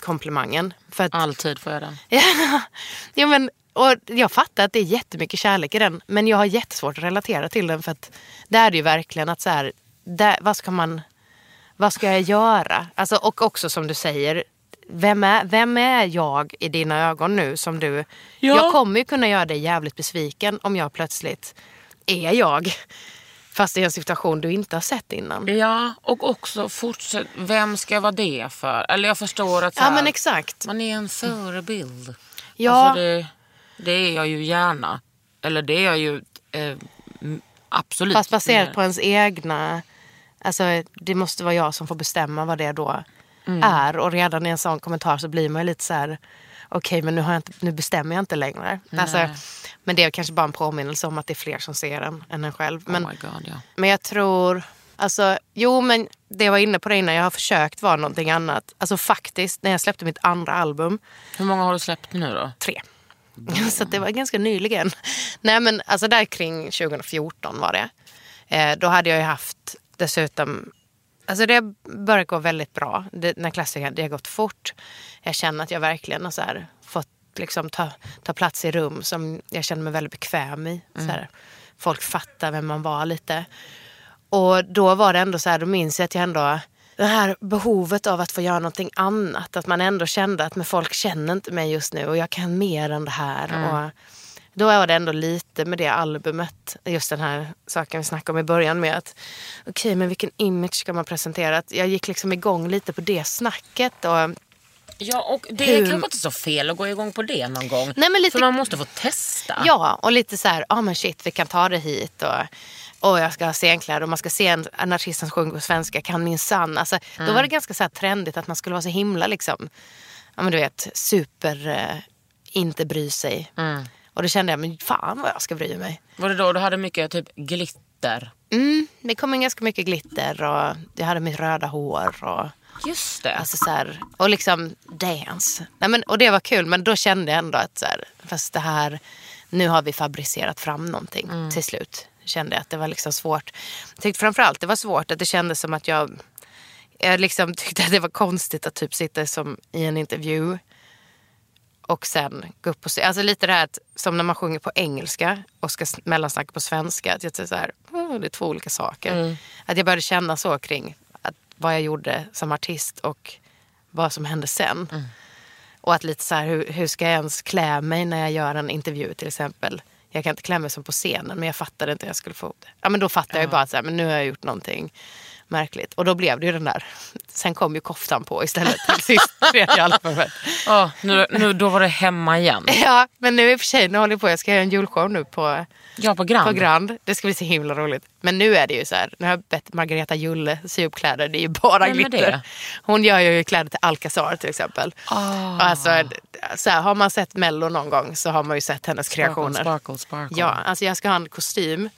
komplimangen. För att, Alltid får jag den. ja, men, och jag fattar att det är jättemycket kärlek i den men jag har jättesvårt att relatera till den för att det är det ju verkligen att så här, där, vad ska man, vad ska jag göra? Alltså, och också som du säger, vem är, vem är jag i dina ögon nu som du... Ja. Jag kommer ju kunna göra dig jävligt besviken om jag plötsligt är jag. Fast i en situation du inte har sett innan. Ja, och också fortsätt, vem ska vara det för? Eller jag förstår att så Ja här, men exakt. man är en förebild. Ja. Alltså det, det är jag ju gärna. Eller det är jag ju eh, absolut. Fast baserat mer. på ens egna... Alltså, det måste vara jag som får bestämma vad det då Mm. är. Och redan i en sån kommentar så blir man ju lite så här... Okej, men nu, har jag inte, nu bestämmer jag inte längre. Alltså, men det är kanske bara en påminnelse om att det är fler som ser en än en själv. Men, oh God, ja. men jag tror... Alltså, jo, men det jag var inne på det innan. Jag har försökt vara någonting annat. Alltså faktiskt, när jag släppte mitt andra album Hur många har du släppt nu då? tre. Så det var ganska nyligen. Nej men alltså där kring 2014 var det. Eh, då hade jag ju haft dessutom, alltså det började gå väldigt bra. Det, när klassiken, det har gått fort. Jag känner att jag verkligen har så här, fått liksom ta, ta plats i rum som jag känner mig väldigt bekväm i. Så här, folk fattar vem man var lite. Och då var det ändå så här, då minns jag att jag ändå, det här behovet av att få göra någonting annat. Att man ändå kände att men folk känner inte mig just nu och jag kan mer än det här. Och då var det ändå lite med det albumet, just den här saken vi snackade om i början med att okej men vilken image ska man presentera? Att jag gick liksom igång lite på det snacket. Och, Ja, och det är Hur- kanske inte så fel att gå igång på det någon gång. Nej, men lite- För man måste få testa. Ja, och lite så här, ja ah, men shit vi kan ta det hit och, och jag ska ha scenkläder och man ska se en, en artist som sjunger på svenska kan min sann. Alltså, Då var det ganska så här trendigt att man skulle vara så himla liksom, ja men du vet, super eh, inte bry sig. Och då kände jag, men fan vad jag ska bry mig. Var det då du hade mycket typ glitter? Mm, det kom in ganska mycket glitter och jag hade mitt röda hår och Just det. Alltså så här, och liksom dance. Nej, men, och det var kul men då kände jag ändå att så här, fast det här, nu har vi fabricerat fram någonting Mm. till slut. Kände jag att det var liksom svårt. Jag tyckte framförallt det var svårt att det kändes som att jag, jag liksom tyckte att det var konstigt att typ sitta som i en intervju och sen gå upp och se. Alltså lite det här att, som när man sjunger på engelska och ska mellansnacka på svenska. Att jag tycker så här, "Åh, det är två olika saker. Att jag började känna så kring att vad jag gjorde som artist och vad som hände sen. Och att lite så här, hur, hur ska jag ens klä mig när jag gör en intervju till exempel. Jag kan inte klä mig som på scenen men jag fattade inte hur jag skulle få det. Ja men då fattade jag ju bara att så här, men nu har jag gjort någonting märkligt. Och då blev det ju den där. Sen kom ju koftan på istället till sist. tredje albumet. Ja, nu, nu, då var det hemma igen. Ja, men nu i och för sig, nu håller jag på, jag ska göra en julshow nu på, Ja, på Grand. på Grand. Det ska bli så himla roligt. Men nu är det ju så här, nu har jag bett Margareta Julle sy upp kläder, det är ju bara Vem glitter. Hon gör ju kläder till Alcazar till exempel. Ah. Alltså, så här, har man sett Mello någon gång så har man ju sett hennes kreationer. Sparkle, sparkle. Ja, alltså jag ska ha en kostym.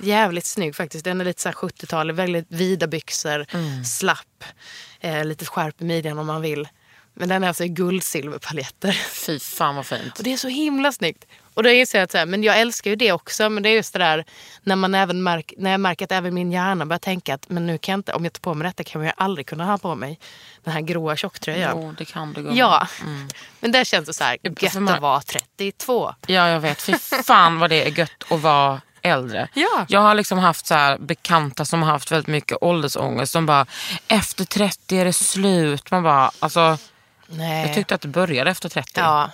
Jävligt snygg faktiskt. Den är lite så här 70-tal, väldigt vida byxor, Mm. slapp, eh, lite skärp i midjan om man vill. Men den är alltså i guldsilverpaljetter. Fy fan vad fint. Och det är så himla snyggt. Och då inser jag att så här, men jag älskar ju det också. Men det är just det där när, man även märk, när jag märker att även min hjärna börjar tänka att men nu kan jag inte, om jag tar på mig detta kan jag aldrig kunna ha på mig den här gråa tjocktröjan. Jo, det kan du. Ja, men där känns det så här, gött man- att vara 32. Ja, jag vet. Fy fan vad det är gött att vara äldre. Ja. Jag har liksom haft så bekanta som har haft väldigt mycket åldersångest. Som bara, efter 30 är det slut. Man bara, alltså, Nej. jag tyckte att det började efter 30. Ja.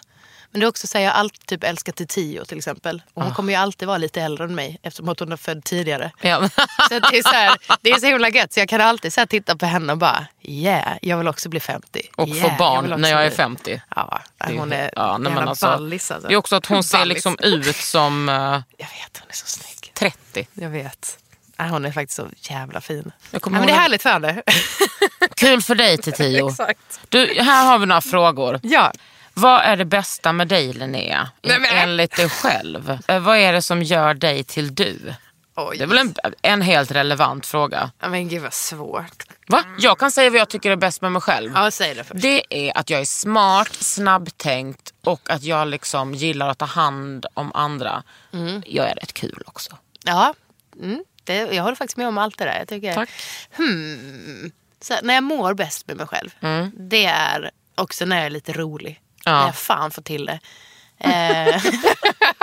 Men det är också så här, jag har alltid typ älskat till Tio till exempel. Och hon kommer ju alltid vara lite äldre än mig eftersom att hon är född tidigare. Ja. Så det, är så här, det är så himla gött så jag kan alltid så titta på henne och bara yeah, jag vill också bli 50. Och yeah, få jag barn också när jag är bli- 50. Ja, Det hon är ja, nej, men alltså, ballis alltså. Det är också att hon ser liksom ut som eh, Jag vet, hon är så snygg. 30. Jag vet. Ja, hon är faktiskt så jävla fin. Ja, men det är härligt för henne. Kul för dig Tio. Exakt. Du, här har vi några frågor. Ja. Vad är det bästa med dig Linnea? Nej, men- Enligt dig själv. Eh, vad är det som gör dig till du? Oj. Det är väl en, en helt relevant fråga. Men gud vad svårt. Va? Jag kan säga vad jag tycker är bäst med mig själv. Ja, säg det först. Det är att jag är smart, snabbtänkt och att jag liksom gillar att ta hand om andra. Mm. Jag är rätt kul också. Ja, mm, det, jag håller faktiskt med om allt det där. Jag tycker, Tack. Hmm, så när jag mår bäst med mig själv, det är också när jag är lite rolig. Ja. När jag fan får till det. Eh,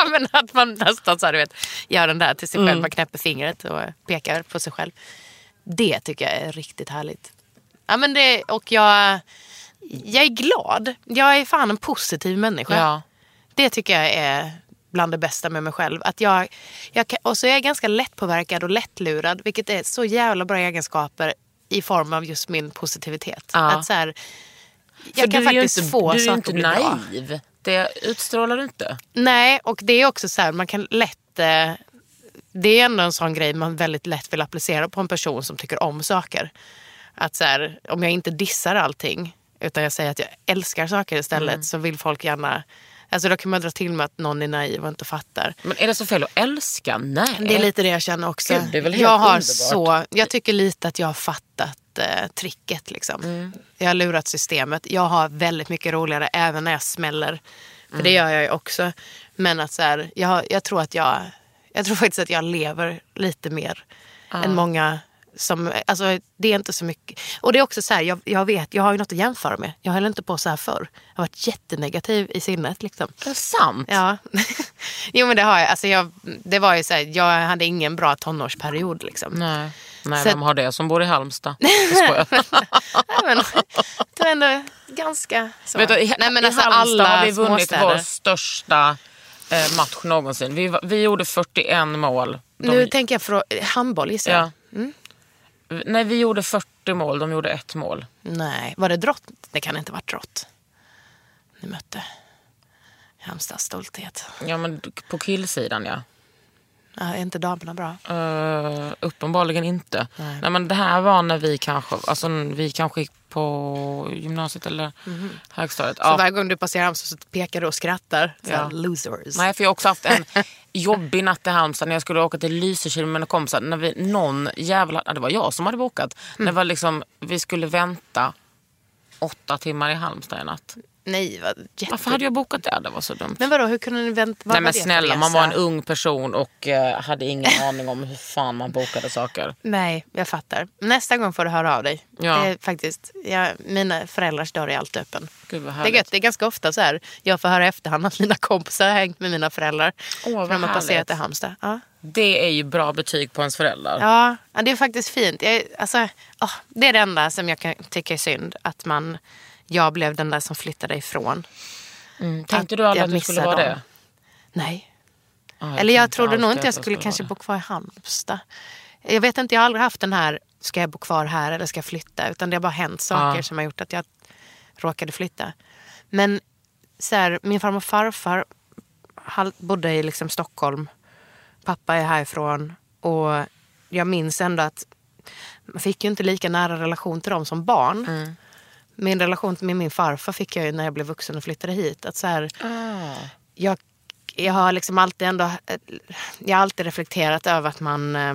men att man nästan så här, du vet, gör den där till sig själv, man knäpper fingret och pekar på sig själv. Det tycker jag är riktigt härligt. Ja, men det, och jag, jag är glad. Jag är fan en positiv människa. Ja. Det tycker jag är bland det bästa med mig själv. Att jag, jag kan, och så är jag ganska lättpåverkad och lättlurad. Vilket är så jävla bra egenskaper i form av just min positivitet. Ja. Att så här, För jag kan du är ju faktiskt inte, få Du är saker inte att bli bra. naiv. Det utstrålar du inte. Nej, och det är också så här, man kan lätt... Eh, det är ändå en sån grej man väldigt lätt vill applicera på en person som tycker om saker. Att så här, om jag inte dissar allting, utan jag säger att jag älskar saker istället, Mm. så vill folk gärna... Alltså då kan man dra till med att någon är naiv och inte fattar. Men är det så fel att älska? Nej. Det är lite det jag känner också. Gud, det är väl helt jag, har underbart. så, jag tycker lite att jag har fattat eh, tricket. Liksom. Mm. Jag har lurat systemet. Jag har väldigt mycket roligare även när jag smäller. För Mm. det gör jag ju också. Men att så här, jag, jag, tror att jag, jag tror faktiskt att jag lever lite mer än många som, alltså det är inte så mycket. Och det är också så här, jag, jag vet, jag har ju något att jämföra med. Jag höll inte på så här förr. Jag har varit jättenegativ i sinnet liksom. Är det sant? Ja. jo men det har jag. Alltså jag. Det var ju så här, jag hade ingen bra tonårsperiod liksom. Nej. Nej, Så vem har det som bor i Halmstad? Jag men, det var ändå ganska så. Vet du, i, Nej, men I alltså, Halmstad alla har vi vunnit småstäder. vår största eh, match någonsin. Vi, vi gjorde 41 mål. De, Nu tänker jag för handboll gissar jag. ja. Nej, vi gjorde 40 mål, de gjorde ett mål. Nej, var det drott? Det kan inte ha varit drott. Ni mötte Halmstads stolthet. Ja, men på killsidan ja. Ja, är inte damerna bra? Uh, uppenbarligen inte. Nej. Nej. men det här var när vi kanske, alltså, vi kanske gick på gymnasiet eller högstadiet. Mhm. Så Ja. varje gång du passerar Halmstad så pekar du och skrattar. Så Ja. Losers. Nej, för jag har också haft en jobbig natt i Halmstad när jag skulle åka till Lysekil med mina kompisar. När vi, någon jävla, det var jag som hade bokat. När det var liksom, vi skulle vänta åtta timmar i Halmstad i natt. Nej, vad jätte... Varför hade jag bokat det? Det var så dumt. Men vadå, hur kunde ni vänta? vad Nej men snälla, man var en ung person och eh, hade ingen aning om hur fan man bokade saker. Nej, jag fattar. Nästa gång får du höra av dig. Ja. Det är faktiskt, jag, mina föräldrars dörr är alltid öppen. Gud vad Det är, gött. det är ganska ofta så här, jag får höra i efterhand att mina kompisar har hängt med mina föräldrar. Åh, vad för de har passerat i Halmstad. Ja. Det är ju bra betyg på ens föräldrar. Ja, det är faktiskt fint. Jag, alltså, åh, det är det enda som jag kan tycka är synd. Att man, jag blev den där som flyttade ifrån. Mm. Tänkte Att du aldrig jag att du skulle vara dem. det? Nej. Ja, Eller jag trodde nog inte jag att skulle kanske bo kvar i Halmstad. Jag vet inte, jag har aldrig haft den här, ska jag bo kvar här eller ska jag flytta? Utan det har bara hänt saker Ja. som har gjort att jag råkade flytta. Men så här, min farmor och farfar bodde i liksom Stockholm. Pappa är härifrån. Och jag minns ändå att man fick ju inte lika nära relation till dem som barn. Mm. Min relation med min farfar fick jag ju när jag blev vuxen och flyttade hit. Att så här, Ah. jag, jag har liksom alltid ändå jag har alltid reflekterat över att man eh,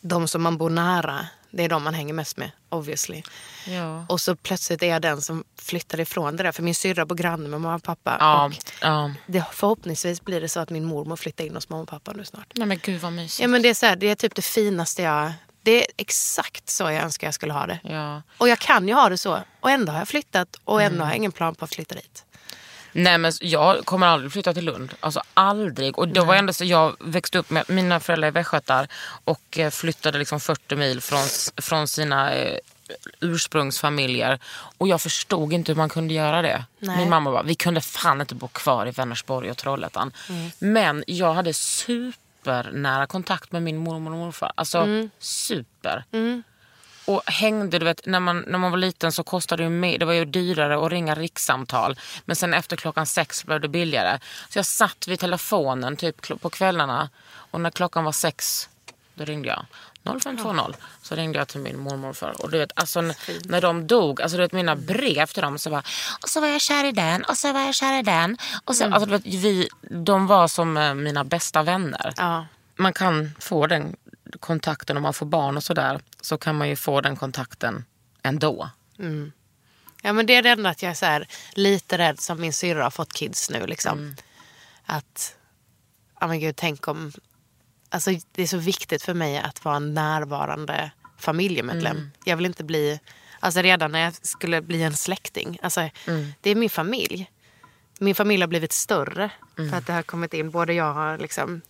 de som man bor nära, det är de man hänger mest med obviously. Ja. Och så plötsligt är jag den som flyttar ifrån det där. För min syrra bor granne med mamma och pappa. Ja, Och ja. det, förhoppningsvis blir det så att min mormor flyttar in hos mamma och pappa nu snart. Nej men gud vad mysigt. Ja men det är så här, det är typ det finaste jag... Det är exakt så jag önskar jag skulle ha det. Ja. Och jag kan ju ha det så. Och ändå har jag flyttat och ändå har jag ingen plan på att flytta dit. Nej men jag kommer aldrig flytta till Lund. Alltså aldrig. Och det var ändå så jag växte upp med, mina föräldrar är västgötar och eh, flyttade liksom 40 mil från, från sina eh, ursprungsfamiljer. Och jag förstod inte hur man kunde göra det. Nej. Min mamma bara, vi kunde fan inte bo kvar i Vänersborg och Trollhättan. Men jag hade supernära kontakt med min mormor och morfar. Alltså super. Och hängde, du vet, när man, när man var liten så kostade det ju mer, det var ju dyrare att ringa rikssamtal. Men sen efter klockan sex blev det billigare. Så jag satt vid telefonen typ på kvällarna och när klockan var sex då ringde jag. 0520 så ringde jag till min mormor och morfar. Och du vet, alltså, när de dog, alltså, du vet, mina brev till dem så var och så var jag kär i den och så var jag kär i den. Och så, alltså, du vet, vi, de var som eh, mina bästa vänner Ja. man kan få den kontakten om man får barn och sådär. Så kan man ju få den kontakten ändå. Ja men det är det enda att jag är så här, lite rädd som min syrra har fått kids nu liksom. Mm. Att, ja men gud tänk om, alltså det är så viktigt för mig att vara en närvarande familjemedlem. Mm. Jag vill inte bli, alltså redan när jag skulle bli en släkting, alltså Mm. det är min familj. Min familj har blivit större Mm. för att det har kommit in, både jag har liksom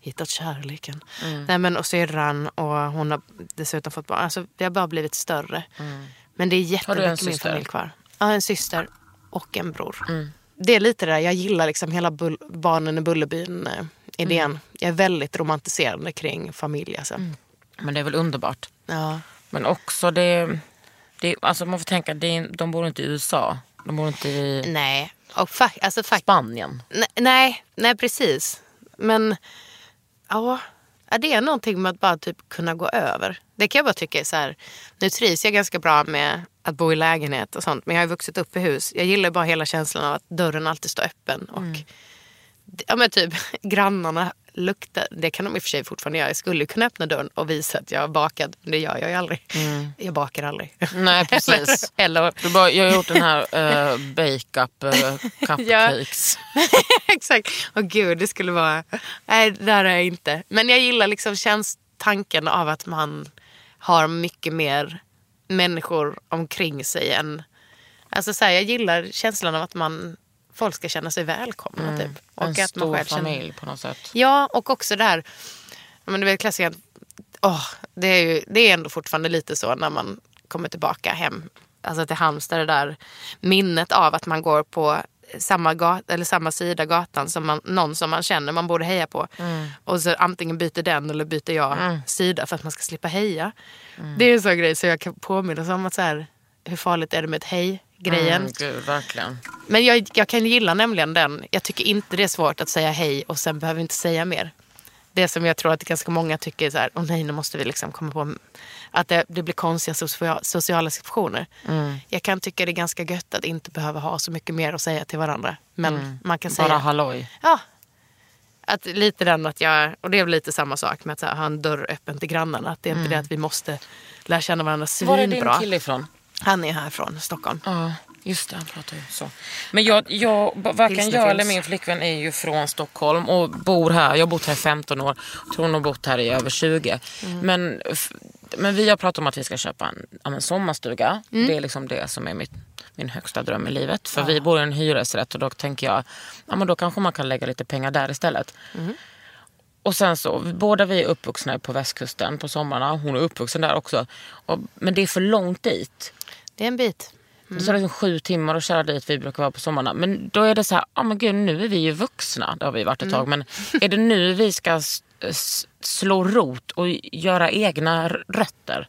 hittat kärleken. Mm. Nej, men, och syrran och hon har dessutom fått barn. Alltså, det har bara blivit större. Men det är Mm. Jättemycket min familj kvar. Ja, en syster och en bror. Mm. Det är lite det där, jag gillar liksom hela bull, barnen i Bullerbyn-idén. Mm. Jag är väldigt romantiserande kring familj. Alltså. Men det är väl underbart. Ja. Men också det, det alltså man får tänka, det de bor inte i USA. De bor inte i Nej, och fa- alltså, fa- Spanien. nej, nej, nej, precis. Men ja, det är någonting med att bara typ kunna gå över. Det kan jag bara tycka är så här, nu trivs jag ganska bra med att bo i lägenhet och sånt. Men jag har ju vuxit upp i hus. Jag gillar bara hela känslan av att dörren alltid står öppen. Och ja, men typ grannarna luktar, det kan de i och för sig fortfarande göra. Jag skulle kunna öppna dörren och visa att jag är bakad. Men det gör jag ju aldrig. Jag bakar aldrig. Nej precis. Eller, Du bara, jag har gjort den här uh, bake-up uh, cupcakes. Exakt. Och gud, det skulle vara... Nej, det där är jag inte. Men jag gillar liksom känns tanken av att man har mycket mer människor omkring sig än... Alltså så här, jag gillar känslan av att man folk ska känna sig välkomna. Typ. Och en att man stor själv känner- familj på något sätt. Ja, och också det här... Men du vet klassikern. Åh, det, är ju, det är ändå fortfarande lite så när man kommer tillbaka hem. Alltså till Halmstad, det där minnet av att man går på samma, gat, eller samma sida gatan som man, någon som man känner man borde heja på. Och så antingen byter den eller byter jag sida för att man ska slippa heja. Det är en sån grej så jag kan påminna om att så här, hur farligt är det med ett hej-grejen. Mm, gud, verkligen. Men jag, jag kan gilla nämligen den. Jag tycker inte det är svårt att säga hej och sen behöver vi inte säga mer. Det som jag tror att ganska många tycker är så här, åh nej nu måste vi liksom komma på att det, det blir konstiga socia- sociala situationer. Jag kan tycka det är ganska gött att inte behöva ha så mycket mer att säga till varandra. Men man kan säga... Bara halloj. Ja. Att lite den att jag, och det är väl lite samma sak med att här, ha en dörr öppen till grannarna. Att det är inte det att vi måste lära känna varandra Var är din svinbra. kille ifrån? Han är här från Stockholm. Ja, just det. Han pratar ju så. Men jag, jag, varken jag eller min flickvän är ju från Stockholm och bor här. Jag har bott här i 15 år. Tror hon har bott här i över 20. Men, f- men vi har pratat om att vi ska köpa en, ja, en sommarstuga. Det är liksom det som är mitt, min högsta dröm i livet. För vi bor i en hyresrätt och då tänker jag, ja men då kanske man kan lägga lite pengar där istället. Och sen så, båda vi är uppvuxna på västkusten på sommarna. Hon är uppvuxen där också. Och, men det är för långt dit. Det är en bit. Det tar liksom sju timmar att köra dit vi brukar vara på sommarna. Men då är det så här, ja men gud nu är vi ju vuxna. Det har vi varit ett tag. Men är det nu vi ska slå rot och göra egna rötter?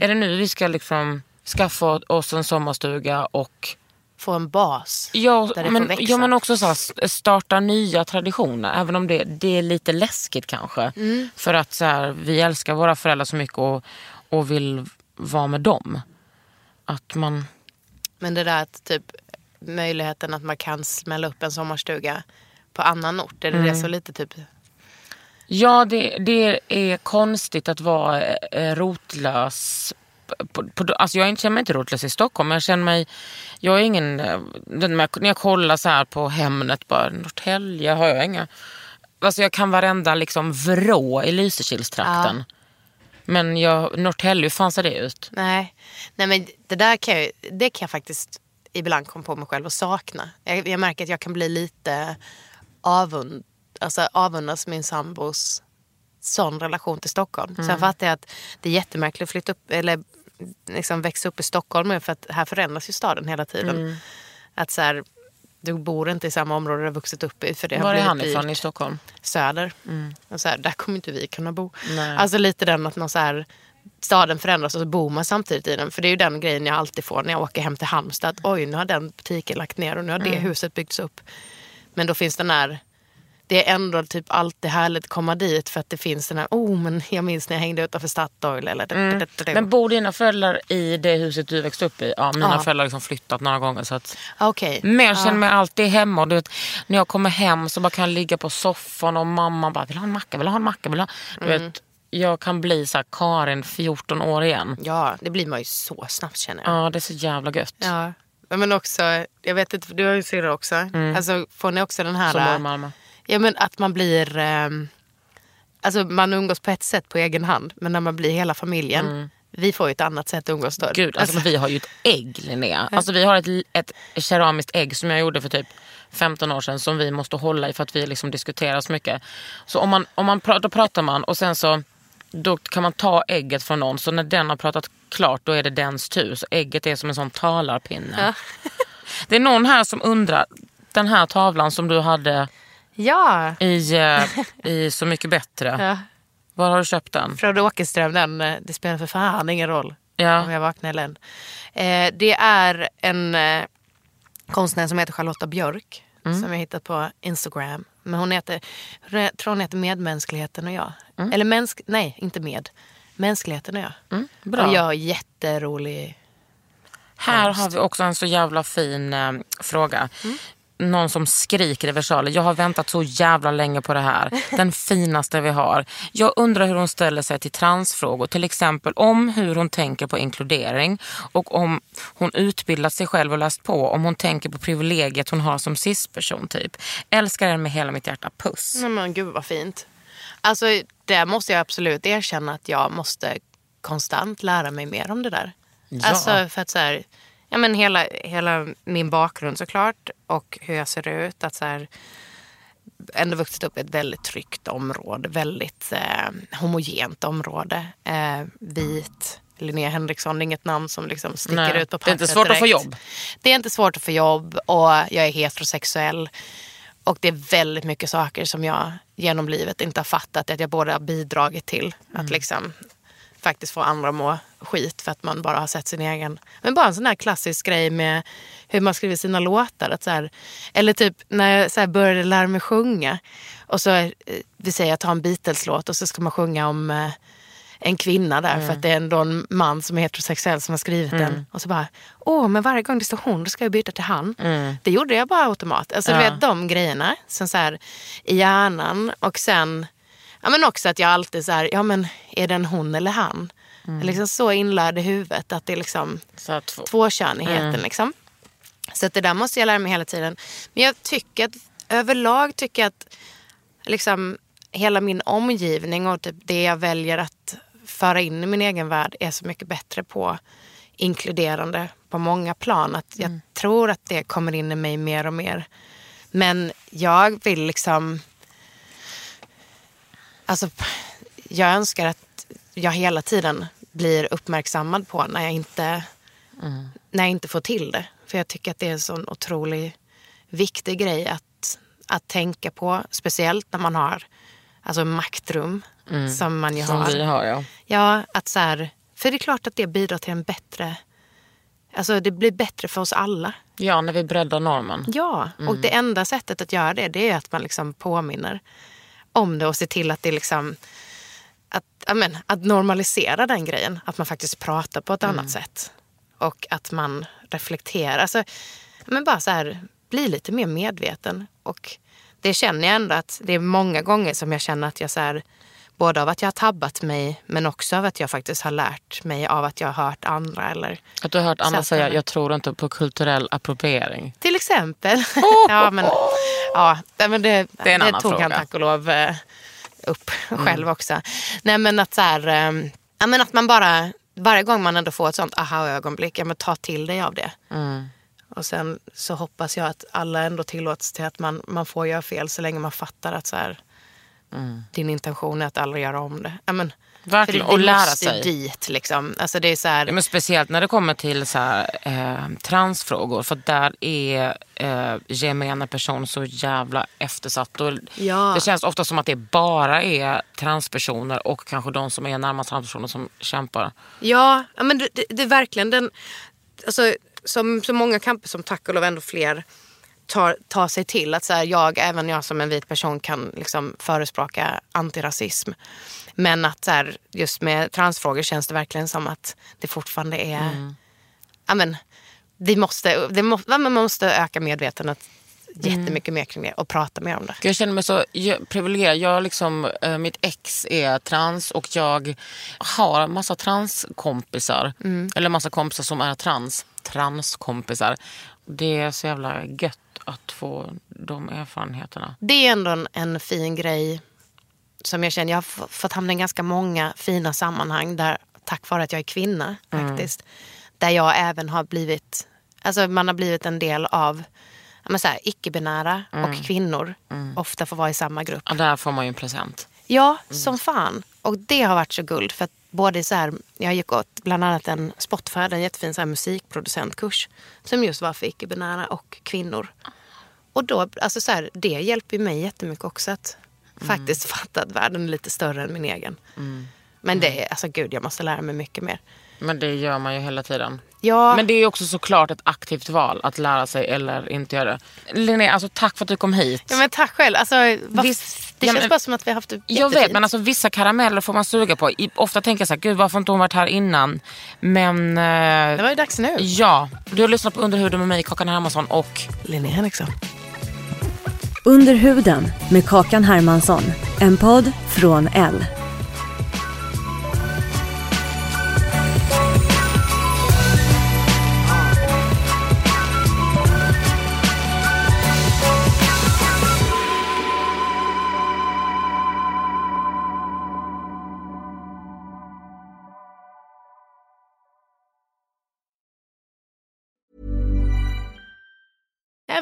Är det nu vi ska liksom skaffa oss en sommarstuga och Få en bas Ja, där det får men, växa. ja, men också så här, starta nya traditioner. Även om det, det är lite läskigt kanske. Mm. För att så här, vi älskar våra föräldrar så mycket och, och vill vara med dem. Att man... Men det där att typ möjligheten att man kan smälla upp en sommarstuga på annan ort. Är det Mm. det så lite typ? Ja, det, det är konstigt att vara eh, rotlös. På, på, alltså jag känner mig inte rotlös i Stockholm. men Jag känner mig... Jag är ingen... eh, När jag kollar så här på Hemnet, bara Norrtälje har jag inga... Alltså jag kan varenda liksom vrå i Lysekilstrakten. Men jag, Norrtälje, hur fan ser det ut? Nej. Nej men det där kan jag, det kan jag faktiskt ibland komma på mig själv och sakna. Jag, jag märker att jag kan bli lite avund, alltså avundas min sambos sån relation till Stockholm. Mm. Sen fattar jag att det är jättemärkligt att flytta upp eller liksom växa upp i Stockholm för att här förändras ju staden hela tiden. Mm. Att så här, du bor inte i samma område du har vuxit upp i. För det Var är han ifrån i Stockholm? Söder. Och så här, där kommer inte vi kunna bo. Nej. Alltså lite den att man så här, staden förändras och så bor man samtidigt i den. För det är ju den grejen jag alltid får när jag åker hem till Halmstad. Att, Oj, nu har den butiken lagt ner och nu har det huset byggts upp. Men då finns den här, det är ändå typ alltid härligt att komma dit för att det finns den här, oh men jag minns när jag hängde utanför Statoil. Eller Men bor dina föräldrar i det huset du växte upp i? Ja, mina Ja. föräldrar har liksom flyttat några gånger. Så att... Okej. Men jag känner mig alltid hemma. Och du vet, när jag kommer hem så bara kan jag ligga på soffan och mamma bara, vill ha en macka? Vill ha en macka? Vill ha? Du Mm. vet, jag kan bli så Karin, 14 år igen. Ja, det blir man ju så snabbt känner jag. Ja, det är så jävla gött. Ja. Men också, jag vet inte, du har ju syrra också. Alltså, får ni också den här... Som bor i Malmö. Ja men att man blir... ehm, alltså man umgås på ett sätt på egen hand. Men när man blir hela familjen. Vi får ju ett annat sätt att umgås då. Gud, alltså, men vi har ju ett ägg Linnea. Alltså, vi har ett, ett keramiskt ägg som jag gjorde för typ 15 år sedan som vi måste hålla i för att vi liksom diskuterar så mycket. Så om man, om man pratar, då pratar man och sen så då kan man ta ägget från någon så när den har pratat klart då är det dens tur. Så ägget är som en sån talarpinne. Det är någon här som undrar, den här tavlan som du hade Ja, i, eh, i Så mycket bättre. ja. Var har du köpt den? Frode Åkerström, den, eh, det spelar för fan ingen roll Ja. om jag vaknar eller än. Eh, det är en eh, konstnär som heter Charlotta Björk. Mm. Som jag hittat på Instagram. Men hon heter, jag tror hon heter Medmänskligheten och jag. Mm. Eller mänsk, nej, inte med. Mänskligheten och jag. bra. Och gör jätterolig Här har vi också en så jävla fin eh, fråga. Någon som skriker i versaler. Jag har väntat så jävla länge på det här. Den finaste vi har. Jag undrar hur hon ställer sig till transfrågor. Till exempel om hur hon tänker på inkludering. Och om hon utbildat sig själv och läst på. Om hon tänker på privilegiet hon har som cis-person typ. Älskar den med hela mitt hjärta. Puss. Nej men gud vad fint. Alltså där måste jag absolut erkänna att jag måste konstant lära mig mer om det där. Ja. Alltså för att så här, ja men hela, hela min bakgrund såklart och hur jag ser ut. Att så här, ändå vuxit upp i ett väldigt tryggt område. Väldigt eh, homogent område. Eh, vit. Linnea Henriksson, det är inget namn som liksom sticker Nej, ut på det är inte pappret svårt att få direkt. jobb. Det är inte svårt att få jobb och jag är heterosexuell. Och det är väldigt mycket saker som jag genom livet inte har fattat att jag både har bidragit till. Att liksom faktiskt få andra att må skit för att man bara har sett sin egen. Men bara en sån här klassisk grej med hur man skriver sina låtar. Att så här, eller typ när jag så började lära mig sjunga. Och så, eh, vi säger jag tar en Beatles-låt och så ska man sjunga om eh, en kvinna där för att det är ändå en man som är heterosexuell som har skrivit den. Och så bara, åh men varje gång det står hon då ska jag byta till han. Det gjorde jag bara automatiskt. Alltså du vet de grejerna som så här, i hjärnan och sen Ja men också att jag alltid så här, ja men är det en hon eller han? Är liksom så inlärd i huvudet att det är liksom Så två. tvåkönigheten. Liksom. Så att det där måste jag lära mig hela tiden. Men jag tycker att överlag tycker jag att liksom, hela min omgivning och typ det jag väljer att föra in i min egen värld är så mycket bättre på inkluderande på många plan. Att jag tror att det kommer in i mig mer och mer. Men jag vill liksom... Alltså, jag önskar att jag hela tiden blir uppmärksammad på när jag inte, när jag inte får till det. För jag tycker att det är en sån otroligt viktig grej att, att tänka på. Speciellt när man har alltså maktrum som man ju Som har. vi har ja. Ja, att så här, för det är klart att det bidrar till en bättre... Alltså det blir bättre för oss alla. Ja, när vi breddar normen. Ja, och det enda sättet att göra det, det är att man liksom påminner om det och ser till att det liksom... Att, ja, men, att normalisera den grejen. Att man faktiskt pratar på ett annat sätt. Och att man reflekterar. Alltså, men bara så här, bli lite mer medveten. Och det känner jag ändå att det är många gånger som jag känner att jag så här, både av att jag har tabbat mig men också av att jag faktiskt har lärt mig av att jag har hört andra. Eller Att du har hört Sett säga, jag tror inte på kulturell appropriering. Till exempel. ja, men, ja, men det, Det är en det annan tog han fråga. tack och lov eh, upp själv också. Nej men att så här, eh, ja, men att man bara, varje gång man ändå får ett sånt aha-ögonblick, ja men ta till dig av det. Och sen så hoppas jag att alla ändå tillåts till att man, man får göra fel så länge man fattar att så här, din intention är att aldrig göra om det. Ja, men, Verkligen, och lära sig. dit liksom. Alltså det är så här, Ja, men speciellt när det kommer till så här, eh, transfrågor. För där är eh, gemene person så jävla eftersatt. Och Ja. Det känns ofta som att det bara är transpersoner och kanske de som är närmast transpersoner som kämpar. Ja, ja, men det, det, det är verkligen den... Alltså, som så många kamper som tack och lov ändå fler tar, tar sig till. Att så här, jag, även jag som en vit person kan liksom förespråka antirasism. Men att så här, just med transfrågor känns det verkligen som att det fortfarande är... Ja, men, vi måste, det må, man måste öka medvetandet jättemycket mer kring det och prata mer om det. Jag känner mig så privilegierad. Jag liksom, eh, mitt ex är trans och jag har massa transkompisar. Eller massa kompisar som är trans. Transkompisar. Det är så jävla gött att få de erfarenheterna. det är ändå en, en fin grej som jag känner. Jag har fått hamna i ganska många fina sammanhang där, tack vare att jag är kvinna faktiskt, där jag även har blivit, alltså man har blivit en del av ja, men så här, icke-binära och kvinnor ofta får vara i samma grupp. Ja, där får man ju en present. Ja, som fan. Och det har varit så guld. För att både så här, jag gick åt bland annat en Spotify, en jättefin så här musikproducentkurs. Som just var för icke-binära och kvinnor. Och då, alltså så här, det hjälper mig jättemycket också att faktiskt fatta att världen är lite större än min egen. Men det är, alltså gud, jag måste lära mig mycket mer. Men det gör man ju hela tiden. Ja, Men det är också såklart ett aktivt val att lära sig eller inte göra det. Linnea, alltså tack för att du kom hit. ja men tack själv. Alltså, vad, Visst, det ja, känns men- bara som att vi har haft det Jag vet, jättefint. men alltså vissa karameller får man suga på. I, ofta tänker jag så här, gud varför har inte hon varit här innan? Men Det eh, var ju dags nu. ja, du har lyssnat på Underhuden med mig, Kakan Hermansson och Linnea Henriksson. Under huden med Kakan Hermansson. En podd från L.